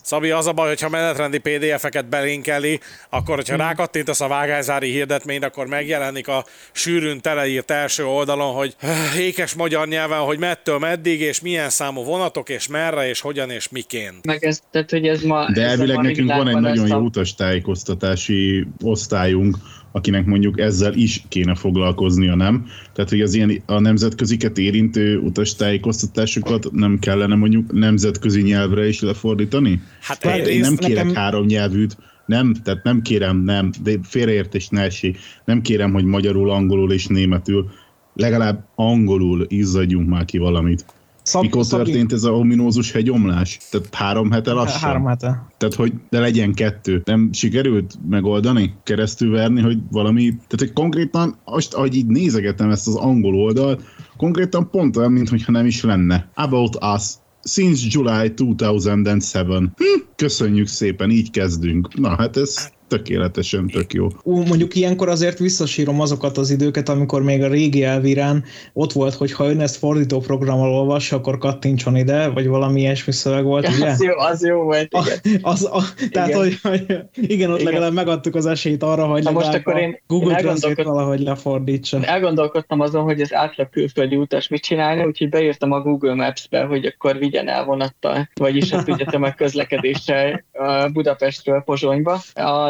Szabi, az a baj, hogyha menetrendi PDF-eket belinkeli, akkor, hogyha hmm. rákattintasz a vágányzári hirdetményt, akkor megjelenik a sűrűn teleírt első oldalon, hogy ékes magyar nyelven, hogy mettől meddig, és milyen számú vonatok, és merre, és hogyan, és miként. Meg ez, tehát, hogy ez ma... De elvileg nekünk van egy nagyon jó utastájékoztatási osztályunk, akinek mondjuk ezzel is kéne foglalkoznia, nem? Tehát, hogy az ilyen a nemzetköziket érintő utastájékoztatásokat nem kellene mondjuk nemzetközi nyelvre is lefordítani? Hát én, én nem kérek nekem... három nyelvűt, nem, tehát nem kérem, nem, de félreértés ne essék. Nem kérem, hogy magyarul, angolul és németül, legalább angolul izzadjunk már ki valamit. Szab, Mikor Szabi... történt ez a ominózus hegyomlás? Tehát három hete lassan? Három hete. Tehát, hogy de legyen kettő. Nem sikerült megoldani, keresztül verni, hogy valami... Tehát, hogy konkrétan, most, ahogy így nézegetem ezt az angol oldalt, konkrétan pont olyan, mintha nem is lenne. About Us. Since July 2007. Hm, köszönjük szépen, így kezdünk. Na, hát ez tökéletesen tök jó. Ú, mondjuk ilyenkor azért visszasírom azokat az időket, amikor még a régi elvirán ott volt, hogy ha ön ezt fordító programmal olvas, akkor kattintson ide, vagy valami ilyesmi szöveg volt, ugye? Az jó, az jó volt, igen. A, az, a, tehát, igen. Hogy, hogy, igen, ott igen. legalább megadtuk az esélyt arra, hogy most akkor én, Google Translate valahogy lefordítsa. Elgondolkodtam azon, hogy az átlag külföldi utas mit csinálna, úgyhogy beírtam a Google Maps-be, hogy akkor vigyen el vonattal, vagyis hát ugye meg közlekedéssel Budapestről Pozsonyba.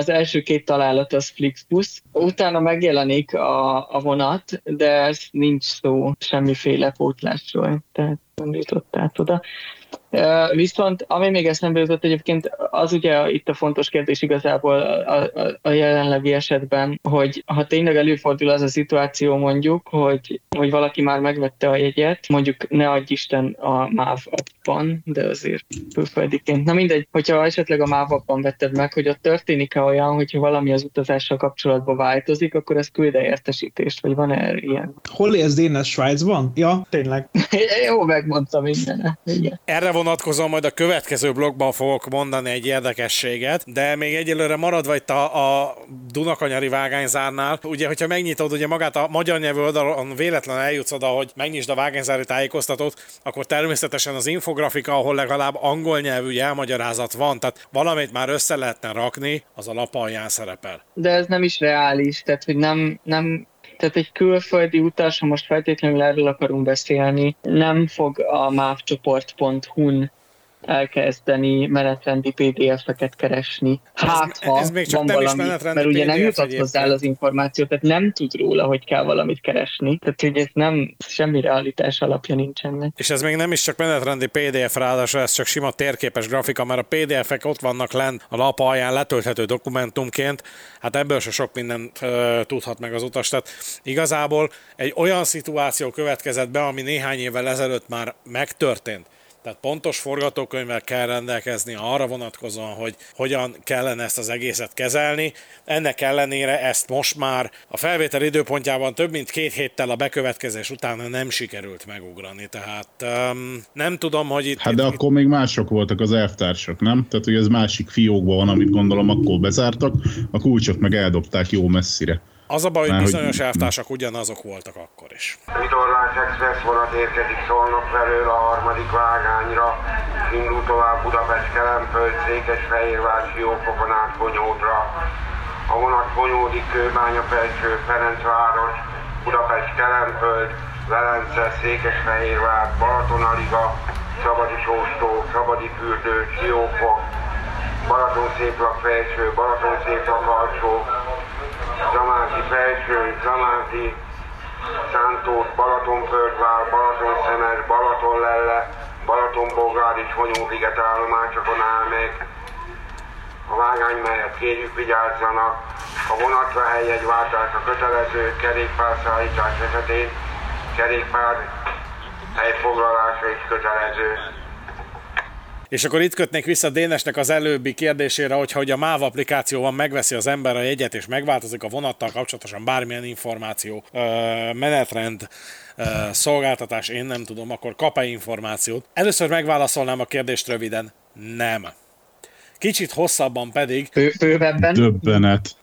Az első két találat az Flixbus, utána megjelenik a, a vonat, de ez nincs szó semmiféle pótlásról, tehát nem jutott át oda. Viszont ami még eszembe jutott egyébként, az ugye itt a fontos kérdés igazából a, a, a jelenlegi esetben, hogy ha tényleg előfordul az a szituáció mondjuk, hogy, hogy valaki már megvette a jegyet, mondjuk ne adj Isten a MÁV appban, de azért külföldiként. Na mindegy, hogyha esetleg a MÁV appban vetted meg, hogy ott történik-e olyan, hogyha valami az utazással kapcsolatban változik, akkor ez külde értesítést, vagy van-e ilyen? Hol élsz Dénes Svájcban? Ja, tényleg. [laughs] Jó, megmondtam minden. Igen. Erre vonatkozóan majd a következő blogban fogok mondani egy érdekességet, de még egyelőre maradva itt a, a Dunakanyari vágányzárnál, ugye, hogyha megnyitod ugye magát a magyar nyelvű oldalon véletlenül eljutsz oda, hogy megnyisd a vágányzári tájékoztatót, akkor természetesen az infografika, ahol legalább angol nyelvű elmagyarázat van, tehát valamit már össze lehetne rakni, az a lap alján szerepel. De ez nem is reális, tehát hogy nem, nem tehát egy külföldi utas, ha most feltétlenül erről akarunk beszélni, nem fog a mávcsoport.hu-n elkezdeni menetrendi PDF-eket keresni. Hát, ha ez még csak van valami, mert ugye nem jutott hozzá az információ, tehát nem tud róla, hogy kell valamit keresni. Tehát, hogy ez nem, semmi realitás alapja nincsen. És ez még nem is csak menetrendi PDF, ráadásul ez csak sima térképes grafika, mert a PDF-ek ott vannak lent a lap alján letölthető dokumentumként, hát ebből se sok mindent uh, tudhat meg az utas. Tehát igazából egy olyan szituáció következett be, ami néhány évvel ezelőtt már megtörtént tehát pontos forgatókönyvvel kell rendelkezni arra vonatkozóan, hogy hogyan kellene ezt az egészet kezelni. Ennek ellenére ezt most már a felvétel időpontjában több mint két héttel a bekövetkezés után nem sikerült megugrani. Tehát um, nem tudom, hogy itt... Hát de itt, akkor még mások voltak az elvtársak, nem? Tehát, hogy ez másik fiókban van, amit gondolom akkor bezártak, a kulcsot meg eldobták jó messzire. Az a baj, hogy bizonyos hogy... elvtársak ugyanazok voltak akkor is. Vitorlás Express vonat érkezik Szolnok felől a harmadik vágányra. Indul tovább Budapest, Kelempöld, Székesfehérvár, Siófokon át Konyódra. A vonat Konyódik, Kőbánya felső, Ferencváros, Budapest, Kelempöld, Velence, Székesfehérvár, Balatonaliga, Szabadi Sóstó, Szabadi Fürdő, Siófok, Balaton Széplak felső, Balaton Széplak alsó, Zamáti felső, Zamáti, Szántót, Balatonföldvár, Balaton-Szemes, Balaton-Lelle, Balaton-Bolgár és Honyóliget állomásokon áll meg. A vágány melyet kérjük vigyázzanak, a vonatra helyjegyváltás a kötelező kerékpárszállítás esetén kerékpár helyfoglalása is kötelező. És akkor itt kötnék vissza Dénesnek az előbbi kérdésére, hogy hogy a MÁV applikációban megveszi az ember a jegyet, és megváltozik a vonattal kapcsolatosan bármilyen információ, menetrend, szolgáltatás, én nem tudom, akkor kap-e információt? Először megválaszolnám a kérdést röviden. Nem. Kicsit hosszabban pedig... Bővebben? Döbbenet.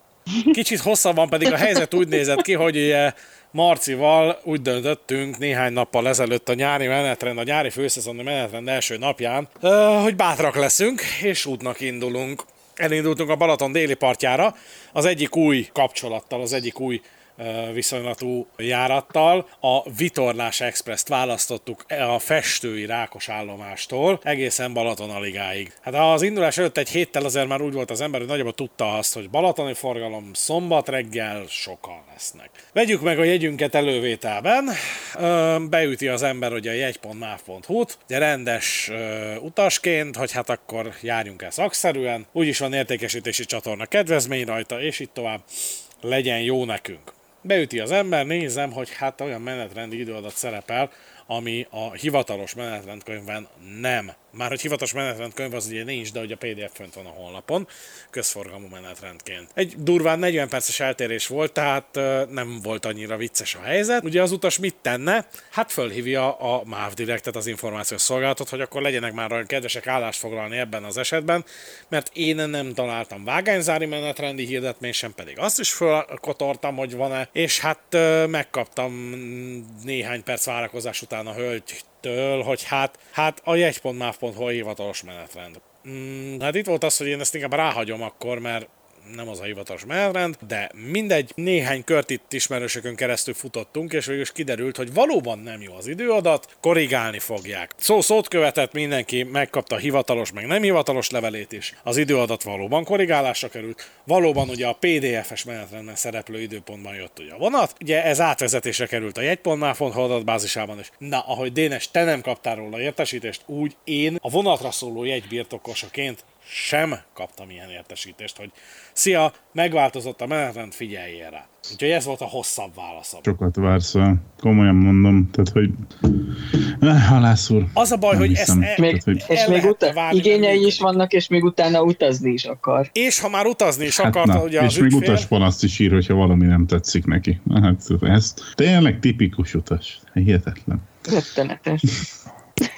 Kicsit hosszabban pedig a helyzet úgy nézett ki, hogy ugye Marcival úgy döntöttünk néhány nappal ezelőtt a nyári menetrend, a nyári főszezoni menetrend első napján, hogy bátrak leszünk, és útnak indulunk. Elindultunk a Balaton déli partjára, az egyik új kapcsolattal, az egyik új viszonylatú járattal. A Vitorlás Express-t választottuk a festői rákos állomástól egészen Balatonaligáig. Hát az indulás előtt egy héttel azért már úgy volt az ember, hogy nagyjából tudta azt, hogy balatoni forgalom szombat reggel sokan lesznek. Vegyük meg a jegyünket elővételben, beüti az ember ugye a jegy.máv.hu-t, de rendes utasként, hogy hát akkor járjunk el szakszerűen, úgyis van értékesítési csatorna kedvezmény rajta, és itt tovább legyen jó nekünk. Beüti az ember, nézem, hogy hát olyan menetrendi időadat szerepel, ami a hivatalos menetrendkönyvben nem már hogy hivatalos menetrendkönyv az ugye nincs, de hogy a PDF fönt van a honlapon, közforgalmú menetrendként. Egy durván 40 perces eltérés volt, tehát nem volt annyira vicces a helyzet. Ugye az utas mit tenne? Hát fölhívja a MÁV Directet, az információs szolgálatot, hogy akkor legyenek már olyan kedvesek állást foglalni ebben az esetben, mert én nem találtam vágányzári menetrendi hirdetmény sem, pedig azt is fölkotortam, hogy van-e, és hát megkaptam néhány perc várakozás után a hölgy től, hogy hát, hát a jegy.máv.hu hivatalos menetrend. Mm, hát itt volt az, hogy én ezt inkább ráhagyom akkor, mert nem az a hivatalos menetrend, de mindegy, néhány kört itt ismerősökön keresztül futottunk, és végül is kiderült, hogy valóban nem jó az időadat, korrigálni fogják. Szó szót követett, mindenki megkapta hivatalos, meg nem hivatalos levelét is. Az időadat valóban korrigálásra került, valóban ugye a PDF-es menetrenden szereplő időpontban jött ugye a vonat, ugye ez átvezetésre került a jegy.máfon adatbázisában is. Na, ahogy Dénes, te nem kaptál róla értesítést, úgy én a vonatra szóló jegybirtokosaként sem kaptam ilyen értesítést, hogy szia, megváltozott a menetrend, figyeljél rá. Úgyhogy ez volt a hosszabb válaszom. Sokat vársz, komolyan mondom, tehát hogy eh, halász úr. Az a baj, hogy hiszem, ezt el, még, tehát, hogy és még utána igényei is vannak, és még utána utazni is akar. És ha már utazni is hát akart, ugye és még utas panaszt is ír, hogyha valami nem tetszik neki. Hát ez tényleg tipikus utas. Hihetetlen. Rettenetes.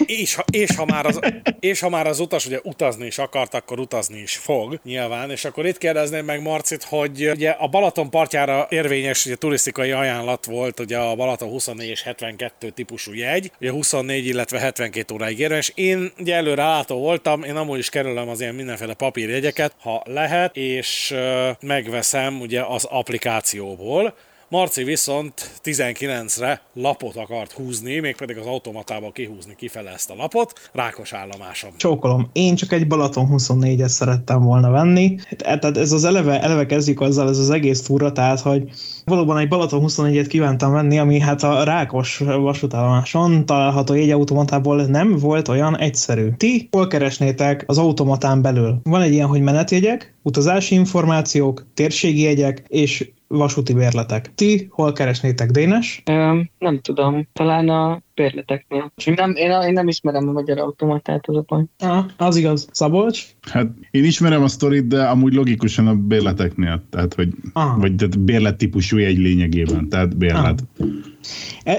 És ha, és, ha már az, és ha már az utas ugye utazni is akart, akkor utazni is fog, nyilván. És akkor itt kérdezném meg Marcit, hogy ugye a Balaton partjára érvényes ugye, turisztikai ajánlat volt ugye a Balaton 24 és 72 típusú jegy, ugye 24, illetve 72 óráig érvényes. Én ugye előre látó voltam, én amúgy is kerülöm az ilyen mindenféle papírjegyeket, ha lehet, és megveszem ugye az applikációból, Marci viszont 19-re lapot akart húzni, mégpedig az automatából kihúzni kifele ezt a lapot, rákos állomásom. Csókolom, én csak egy Balaton 24-et szerettem volna venni. Tehát ez az eleve, eleve kezdjük azzal, ez az egész fura, tehát hogy valóban egy Balaton 24-et kívántam venni, ami hát a Rákos vasútállomáson található jegyautomatából nem volt olyan egyszerű. Ti hol keresnétek az automatán belül? Van egy ilyen, hogy menetjegyek, utazási információk, térségi jegyek és vasúti bérletek. Ti hol keresnétek, Dénes? Um, nem tudom, talán a bérleteknél. Nem, én, én nem ismerem a magyar automatát, az a baj. Ah, az igaz. Szabolcs? Hát én ismerem a sztorit, de amúgy logikusan a bérleteknél. Tehát, hogy, ah. vagy tehát bérlet típusú egy lényegében, tehát bérlet. Ah.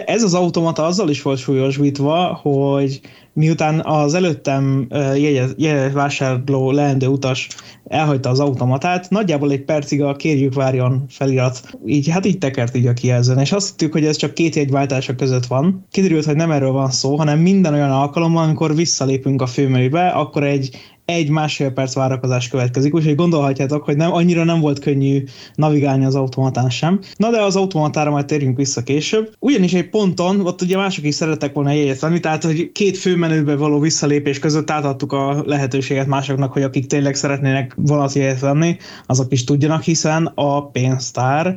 Ez az automata azzal is volt súlyosbítva, hogy miután az előttem jegyet, vásárló leendő utas elhagyta az automatát, nagyjából egy percig a kérjük várjon felirat, így, hát így tekert így a kijelzőn, és azt hittük, hogy ez csak két jegyváltása között van. Kiderült, hogy nem erről van szó, hanem minden olyan alkalommal, amikor visszalépünk a főmenübe, akkor egy egy-másfél perc várakozás következik, úgyhogy gondolhatjátok, hogy nem annyira nem volt könnyű navigálni az automatán sem. Na de az automatára majd térjünk vissza később. Ugyanis egy ponton, ott ugye mások is szerettek volna jegyet venni, tehát hogy két főmenőbe való visszalépés között átadtuk a lehetőséget másoknak, hogy akik tényleg szeretnének valami jegyet venni, azok is tudjanak, hiszen a pénztár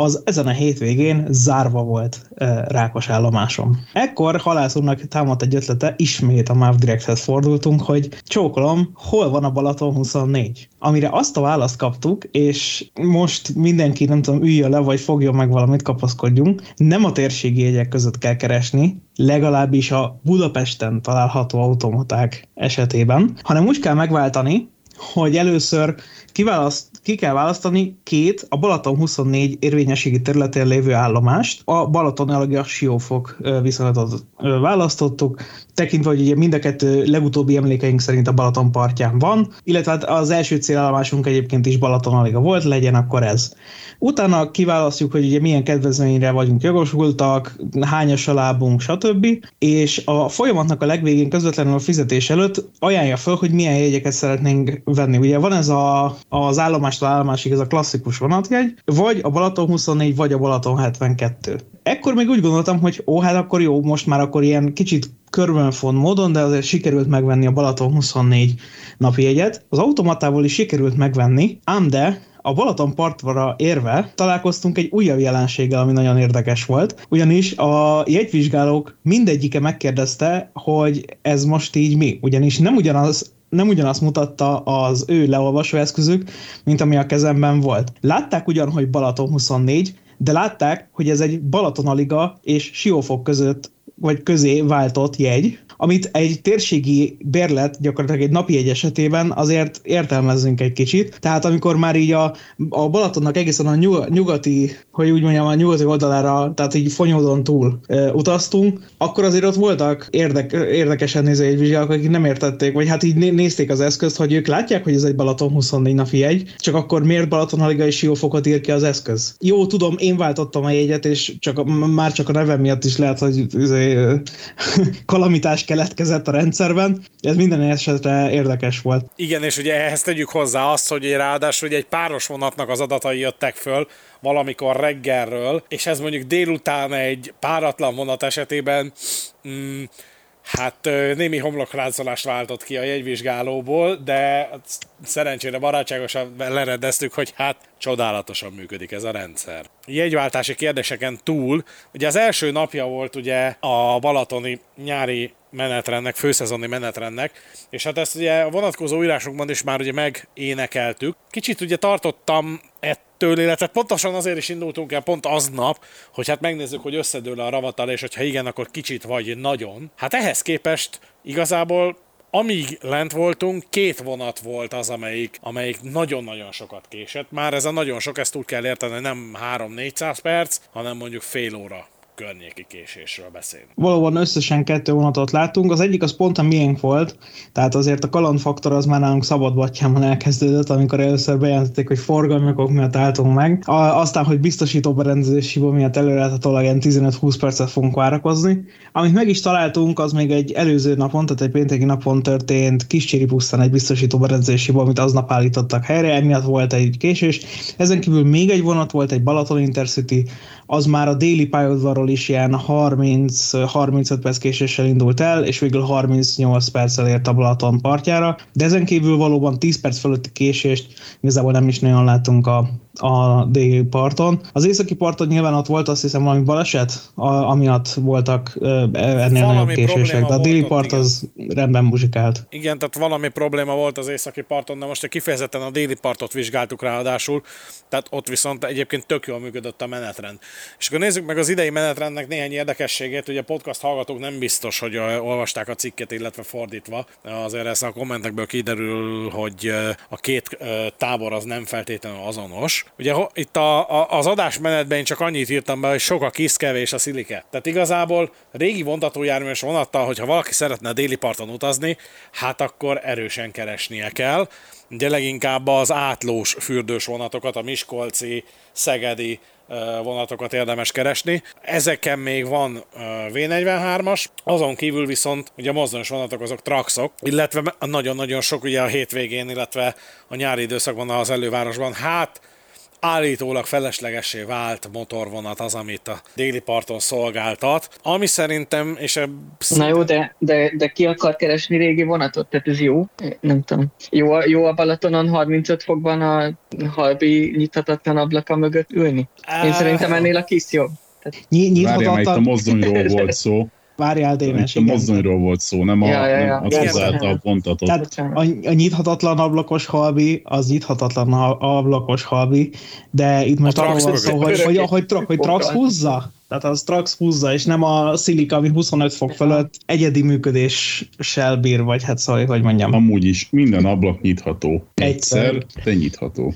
az ezen a hétvégén zárva volt rákos állomásom. Ekkor halász úrnak támadt egy ötlete, ismét a MÁV Directhez fordultunk, hogy csókolom, hol van a Balaton 24? Amire azt a választ kaptuk, és most mindenki, nem tudom, üljön le, vagy fogjon meg valamit, kapaszkodjunk. Nem a térségi jegyek között kell keresni, legalábbis a Budapesten található automaták esetében, hanem úgy kell megváltani, hogy először kiválaszt, ki kell választani két a Balaton 24 érvényességi területén lévő állomást. A Balaton a Siófok viszonylatot választottuk, tekintve, hogy ugye mind a kettő legutóbbi emlékeink szerint a Balaton partján van, illetve hát az első célállomásunk egyébként is Balaton volt, legyen akkor ez. Utána kiválasztjuk, hogy ugye milyen kedvezményre vagyunk jogosultak, hányas a lábunk, stb. És a folyamatnak a legvégén közvetlenül a fizetés előtt ajánlja fel, hogy milyen jegyeket szeretnénk venni. Ugye van ez a, az állomástól állomásig ez a klasszikus vonatjegy, vagy a Balaton 24, vagy a Balaton 72. Ekkor még úgy gondoltam, hogy ó, hát akkor jó, most már akkor ilyen kicsit körbenfon módon, de azért sikerült megvenni a Balaton 24 napi jegyet. Az automatával is sikerült megvenni, ám de a Balaton partvara érve találkoztunk egy újabb jelenséggel, ami nagyon érdekes volt, ugyanis a jegyvizsgálók mindegyike megkérdezte, hogy ez most így mi, ugyanis nem ugyanaz nem ugyanazt mutatta az ő leolvasó eszközük, mint ami a kezemben volt. Látták ugyan, hogy Balaton 24, de látták, hogy ez egy Balatonaliga és Siófok között vagy közé váltott jegy, amit egy térségi bérlet, gyakorlatilag egy napi egy esetében azért értelmezzünk egy kicsit. Tehát amikor már így a, a Balatonnak egészen a nyugati, hogy úgy mondjam, a nyugati oldalára, tehát így fonyódon túl e, utaztunk, akkor azért ott voltak érdek, érdekesen néző egy vizsgálók, akik nem értették, vagy hát így nézték az eszközt, hogy ők látják, hogy ez egy Balaton 24 napi jegy, csak akkor miért Balaton Haliga és Siófokot ír ki az eszköz? Jó, tudom, én váltottam a jegyet, és csak már csak a nevem miatt is lehet, hogy izé, [laughs] kalamitás keletkezett a rendszerben. Ez minden esetre érdekes volt. Igen, és ugye ehhez tegyük hozzá azt, hogy ráadásul egy páros vonatnak az adatai jöttek föl, valamikor reggelről, és ez mondjuk délután egy páratlan vonat esetében mm, Hát némi homlokráncolást váltott ki a jegyvizsgálóból, de szerencsére barátságosan leredeztük, hogy hát csodálatosan működik ez a rendszer. Jegyváltási kérdéseken túl, ugye az első napja volt ugye a balatoni nyári menetrendnek, főszezoni menetrendnek, és hát ezt ugye a vonatkozó írásokban is már ugye megénekeltük. Kicsit ugye tartottam ettől, illetve pontosan azért is indultunk el pont aznap, hogy hát megnézzük, hogy összedől a ravatal, és hogyha igen, akkor kicsit vagy nagyon. Hát ehhez képest igazából amíg lent voltunk, két vonat volt az, amelyik, amelyik nagyon-nagyon sokat késett. Már ez a nagyon sok, ezt úgy kell érteni, nem 3-400 perc, hanem mondjuk fél óra környéki késésről beszélünk. Valóban összesen kettő vonatot láttunk, az egyik az pont a miénk volt, tehát azért a kalandfaktor az már nálunk szabadbattyámon elkezdődött, amikor először bejelentették, hogy forgalmi okok miatt álltunk meg. Aztán, hogy biztosító berendezés hiba miatt előrelhetőleg ilyen 15-20 percet fogunk várakozni. Amit meg is találtunk, az még egy előző napon, tehát egy pénteki napon történt kiscséri pusztán egy biztosító berendezés hiba, amit aznap állítottak helyre, emiatt volt egy késés. Ezen kívül még egy vonat volt, egy Balaton Intercity, az már a déli pályaudvarról is ilyen 30-35 perc késéssel indult el, és végül 38 perccel ért a Balaton partjára, de ezen kívül valóban 10 perc fölötti késést igazából nem is nagyon látunk a, a déli parton. Az északi parton nyilván ott volt azt hiszem valami baleset, a, amiatt voltak ennél valami nagyobb késések, de a déli part igen. az rendben muzsikált. Igen, tehát valami probléma volt az északi parton, de most kifejezetten a déli partot vizsgáltuk ráadásul, tehát ott viszont egyébként tök jól működött a menetrend. És akkor nézzük meg az idei menetrendnek néhány érdekességét, ugye a podcast hallgatók nem biztos, hogy olvasták a cikket, illetve fordítva, azért ez a kommentekből kiderül, hogy a két tábor az nem feltétlenül azonos. Ugye itt a, a, az adásmenetben én csak annyit írtam be, hogy sok a kis, kevés a szilike. Tehát igazából régi vontatójárműves vonattal, hogyha valaki szeretne a déli parton utazni, hát akkor erősen keresnie kell. Ugye leginkább az átlós fürdős vonatokat, a Miskolci, Szegedi, vonatokat érdemes keresni. Ezeken még van V43-as, azon kívül viszont ugye a mozdonyos vonatok azok traxok, illetve nagyon-nagyon sok ugye a hétvégén, illetve a nyári időszakban az elővárosban, hát állítólag feleslegesé vált motorvonat az, amit a déli parton szolgáltat, ami szerintem, és a... Na jó, de, de, de ki akar keresni régi vonatot? Tehát ez jó? Nem tudom. Jó, a, jó a Balatonon 35 fokban a halbi nyithatatlan ablaka mögött ülni? Én szerintem ennél a kis jobb. Tehát... Várjál, itt a mozdonyról volt szó. [laughs] Várjál, Dénes, A mozdonyról volt szó, nem, a, ja, ja, ja. nem az hozzááltal pontatot. Tehát a, a nyithatatlan ablakos halbi, az nyithatatlan ablakos halbi, de itt most arról van szó, hogy, hogy, hogy, hogy, hogy Trax húzza. Tehát az Trax húzza, és nem a szilika, ami 25 fok fölött egyedi működéssel bír, vagy hát szóval, hogy mondjam. Amúgy is minden ablak nyitható. Egyszer, de nyitható.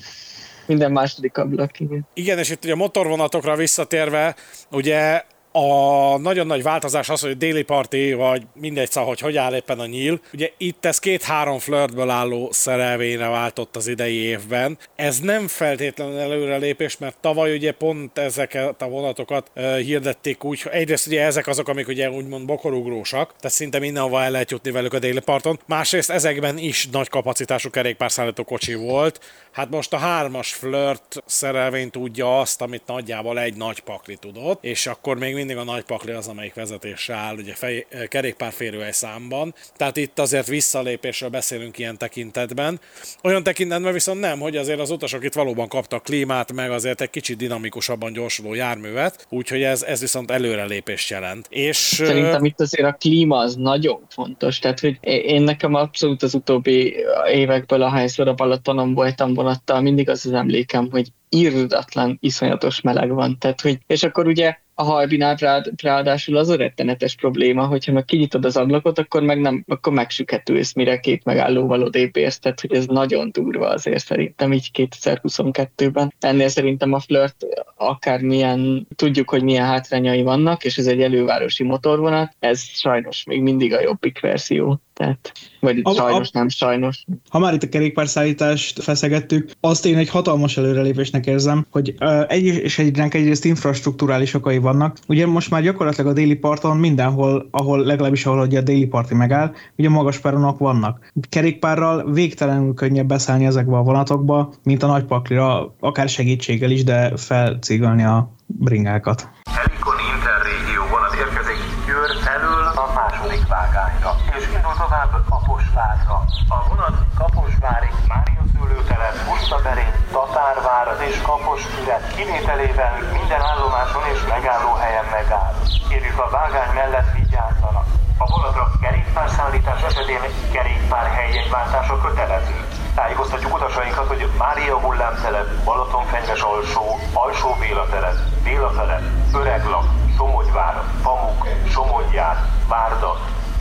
minden második ablak, igen. Igen, és itt ugye a motorvonatokra visszatérve, ugye a nagyon nagy változás az, hogy déli parti, vagy mindegy szó, hogy hogy áll éppen a nyíl. Ugye itt ez két-három flirtből álló szerelvényre váltott az idei évben. Ez nem feltétlenül előrelépés, mert tavaly ugye pont ezeket a vonatokat uh, hirdették úgy, egyrészt ugye ezek azok, amik ugye úgymond bokorugrósak, tehát szinte mindenhova el lehet jutni velük a déli parton. Másrészt ezekben is nagy kapacitású kerékpárszállító kocsi volt. Hát most a hármas flirt szerelvény tudja azt, amit nagyjából egy nagy pakli tudott, és akkor még mindig a nagy pakli az, amelyik vezetésre áll, ugye fej, kerékpárférőhely számban. Tehát itt azért visszalépésről beszélünk ilyen tekintetben. Olyan tekintetben viszont nem, hogy azért az utasok itt valóban kaptak klímát, meg azért egy kicsit dinamikusabban gyorsuló járművet, úgyhogy ez, ez viszont előrelépést jelent. És, Szerintem itt azért a klíma az nagyon fontos, tehát hogy én nekem abszolút az utóbbi évekből, ahányszor a Balatonon voltam vonattal, mindig az az emlékem, hogy írdatlan, iszonyatos meleg van. Tehát, hogy, és akkor ugye a hajbinál ráadásul az a rettenetes probléma, hogyha meg kinyitod az ablakot, akkor meg nem, akkor megsüketülsz, mire két megállóval odébb érsz, tehát hogy ez nagyon durva azért szerintem így 2022-ben. Ennél szerintem a flirt akármilyen, tudjuk, hogy milyen hátrányai vannak, és ez egy elővárosi motorvonat, ez sajnos még mindig a jobbik verzió. Tehát, vagy a, sajnos, a, nem sajnos. Ha már itt a kerékpárszállítást feszegettük, azt én egy hatalmas előrelépésnek érzem, hogy uh, egy és egynek egyrészt infrastruktúrális okai vannak. Ugye most már gyakorlatilag a déli parton mindenhol, ahol legalábbis ahol ugye a déli parti megáll, ugye magas peronok vannak. Kerékpárral végtelenül könnyebb beszállni ezekbe a vonatokba, mint a nagy paklira, akár segítséggel is, de felcigolni a bringákat. Helikon Interrégió vonat érkezik Győr elől a második vágányra, és indul tovább Kaposvárra. A vonat Kaposvárig Mária szőlőtelep, Pusztaberény, Tatárvár és Kaposfüred kivételével minden állomáson és megállóhelyen megáll. Kérjük a vágány mellett vigyázzanak. A vonatra kerékpárszállítás esetén kerékpárhelyjegyváltása kötelező. Tájékoztatjuk utasainkat, hogy Mária hullámtelep, Balatonfenyves alsó, Alsó Béla telep, Béla telep, Öreglak, Somogyvár, Pamuk, Somogyjár, Várda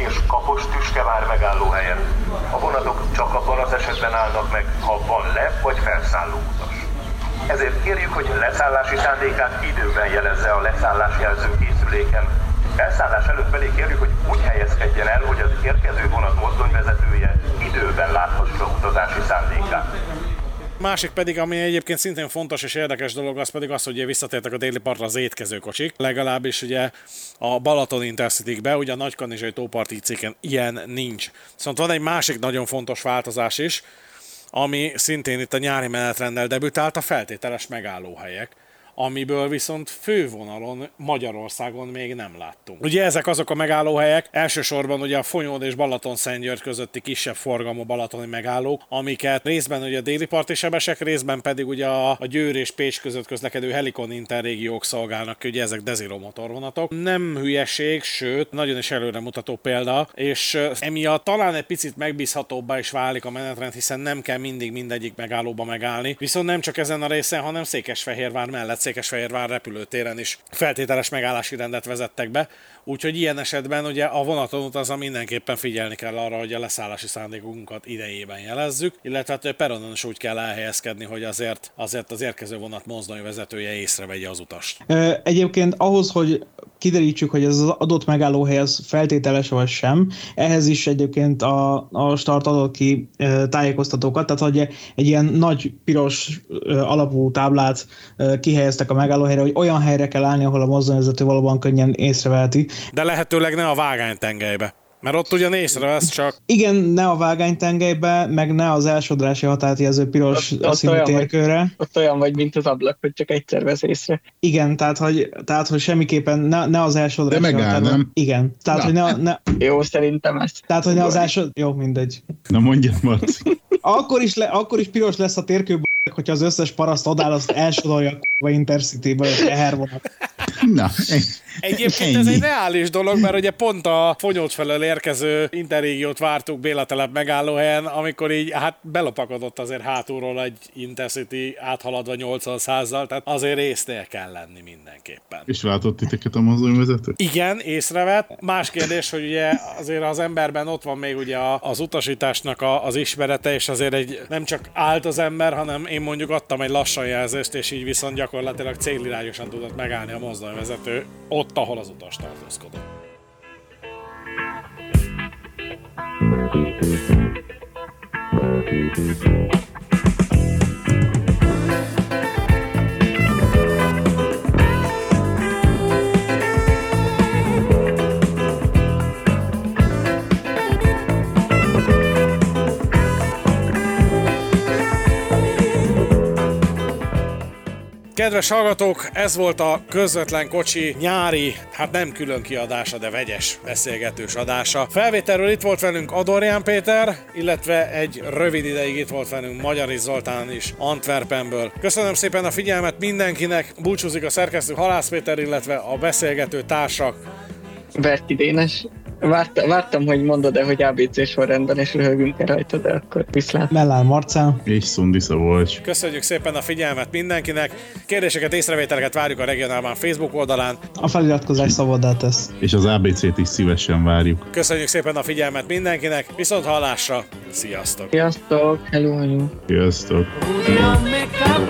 és Kapos Tüskevár megállóhelyen. A vonatok csak abban az esetben állnak meg, ha van le- vagy felszálló utas. Ezért kérjük, hogy leszállási szándékát időben jelezze a leszállás jelző készüléken. Elszállás előtt pedig kérjük, hogy úgy helyezkedjen el, hogy az érkező vonat mozdonyvezetője időben láthassa utazási szándékát. Másik pedig, ami egyébként szintén fontos és érdekes dolog, az pedig az, hogy ugye visszatértek a déli partra az étkezőkocsik. Legalábbis ugye a Balaton intercity be, ugye a Nagykanizsai tóparti céken ilyen nincs. Szóval van egy másik nagyon fontos változás is, ami szintén itt a nyári menetrendel debütált, a feltételes megállóhelyek amiből viszont fővonalon Magyarországon még nem láttunk. Ugye ezek azok a megállóhelyek, elsősorban ugye a Fonyód és Balaton Szentgyörgy közötti kisebb forgalmú balatoni megállók, amiket részben ugye a déli parti sebesek, részben pedig ugye a, a Győr és Pécs között közlekedő Helikon interrégiók szolgálnak, ugye ezek Desiro motorvonatok. Nem hülyeség, sőt, nagyon is előremutató példa, és emiatt talán egy picit megbízhatóbbá is válik a menetrend, hiszen nem kell mindig mindegyik megállóba megállni. Viszont nem csak ezen a részen, hanem Székesfehérvár mellett Székesfehérvár repülőtéren is feltételes megállási rendet vezettek be, úgyhogy ilyen esetben ugye a vonaton utazva mindenképpen figyelni kell arra, hogy a leszállási szándékunkat idejében jelezzük, illetve hát peronon is úgy kell elhelyezkedni, hogy azért, azért az érkező vonat mozdonyvezetője észrevegye az utast. Egyébként ahhoz, hogy kiderítsük, hogy ez az adott megállóhely az feltételes vagy sem. Ehhez is egyébként a, a start adott ki tájékoztatókat, tehát hogy egy ilyen nagy piros alapú táblát kihelyeztek a megállóhelyre, hogy olyan helyre kell állni, ahol a mozdonyvezető valóban könnyen észreveheti. De lehetőleg ne a vágánytengelybe. Mert ott ugyan észrevesz csak. Igen, ne a vágánytengelybe, meg ne az elsodrási határt jelző piros színű ott térkőre. Vagy, ott olyan vagy, mint az ablak, hogy csak egyszer vesz észre. Igen, tehát hogy, tehát, hogy semmiképpen ne, ne az elsodrási De megáll, nem? Igen, tehát Na. hogy ne, ne, Jó, szerintem ezt. tehát, hogy ne az elsod... Jó, mindegy. Na mondjad, Marci. Akkor is, le, akkor is piros lesz a térkő, hogyha az összes paraszt odáll, azt elsodolja a Intercity-ből egy tehervonat. Na, Egyébként ez egy reális dolog, mert ugye pont a fonyót felől érkező interrégiót vártuk Béla telep megállóhelyen, amikor így hát belopakodott azért hátulról egy Intercity áthaladva 80 százzal, tehát azért észnél kell lenni mindenképpen. És látott titeket a mozdonyvezető? Igen, észrevett. Más kérdés, hogy ugye azért az emberben ott van még ugye az utasításnak a, az ismerete, és azért egy nem csak állt az ember, hanem én mondjuk adtam egy lassan jelzést, és így viszont gyakorlatilag célirányosan tudott megállni a mozdonyvezető ott, ahol az utas tartózkodott. Kedves hallgatók, ez volt a közvetlen kocsi nyári, hát nem külön kiadása, de vegyes beszélgetős adása. Felvételről itt volt velünk Adorján Péter, illetve egy rövid ideig itt volt velünk Magyari Zoltán is Antwerpenből. Köszönöm szépen a figyelmet mindenkinek, búcsúzik a szerkesztő Halász Péter, illetve a beszélgető társak. Berti Dénes. Vártam, vártam, hogy mondod-e, hogy ABC sorrendben, és röhögünk-e rajta, de akkor viszlát. Mellár Marcel. És Szundi Szabolcs. Köszönjük szépen a figyelmet mindenkinek. Kérdéseket, észrevételeket várjuk a regionálban Facebook oldalán. A feliratkozás szabaddá tesz. És az ABC-t is szívesen várjuk. Köszönjük szépen a figyelmet mindenkinek, viszont hallásra, sziasztok! Sziasztok, hello, hello. Sziasztok! Zdroj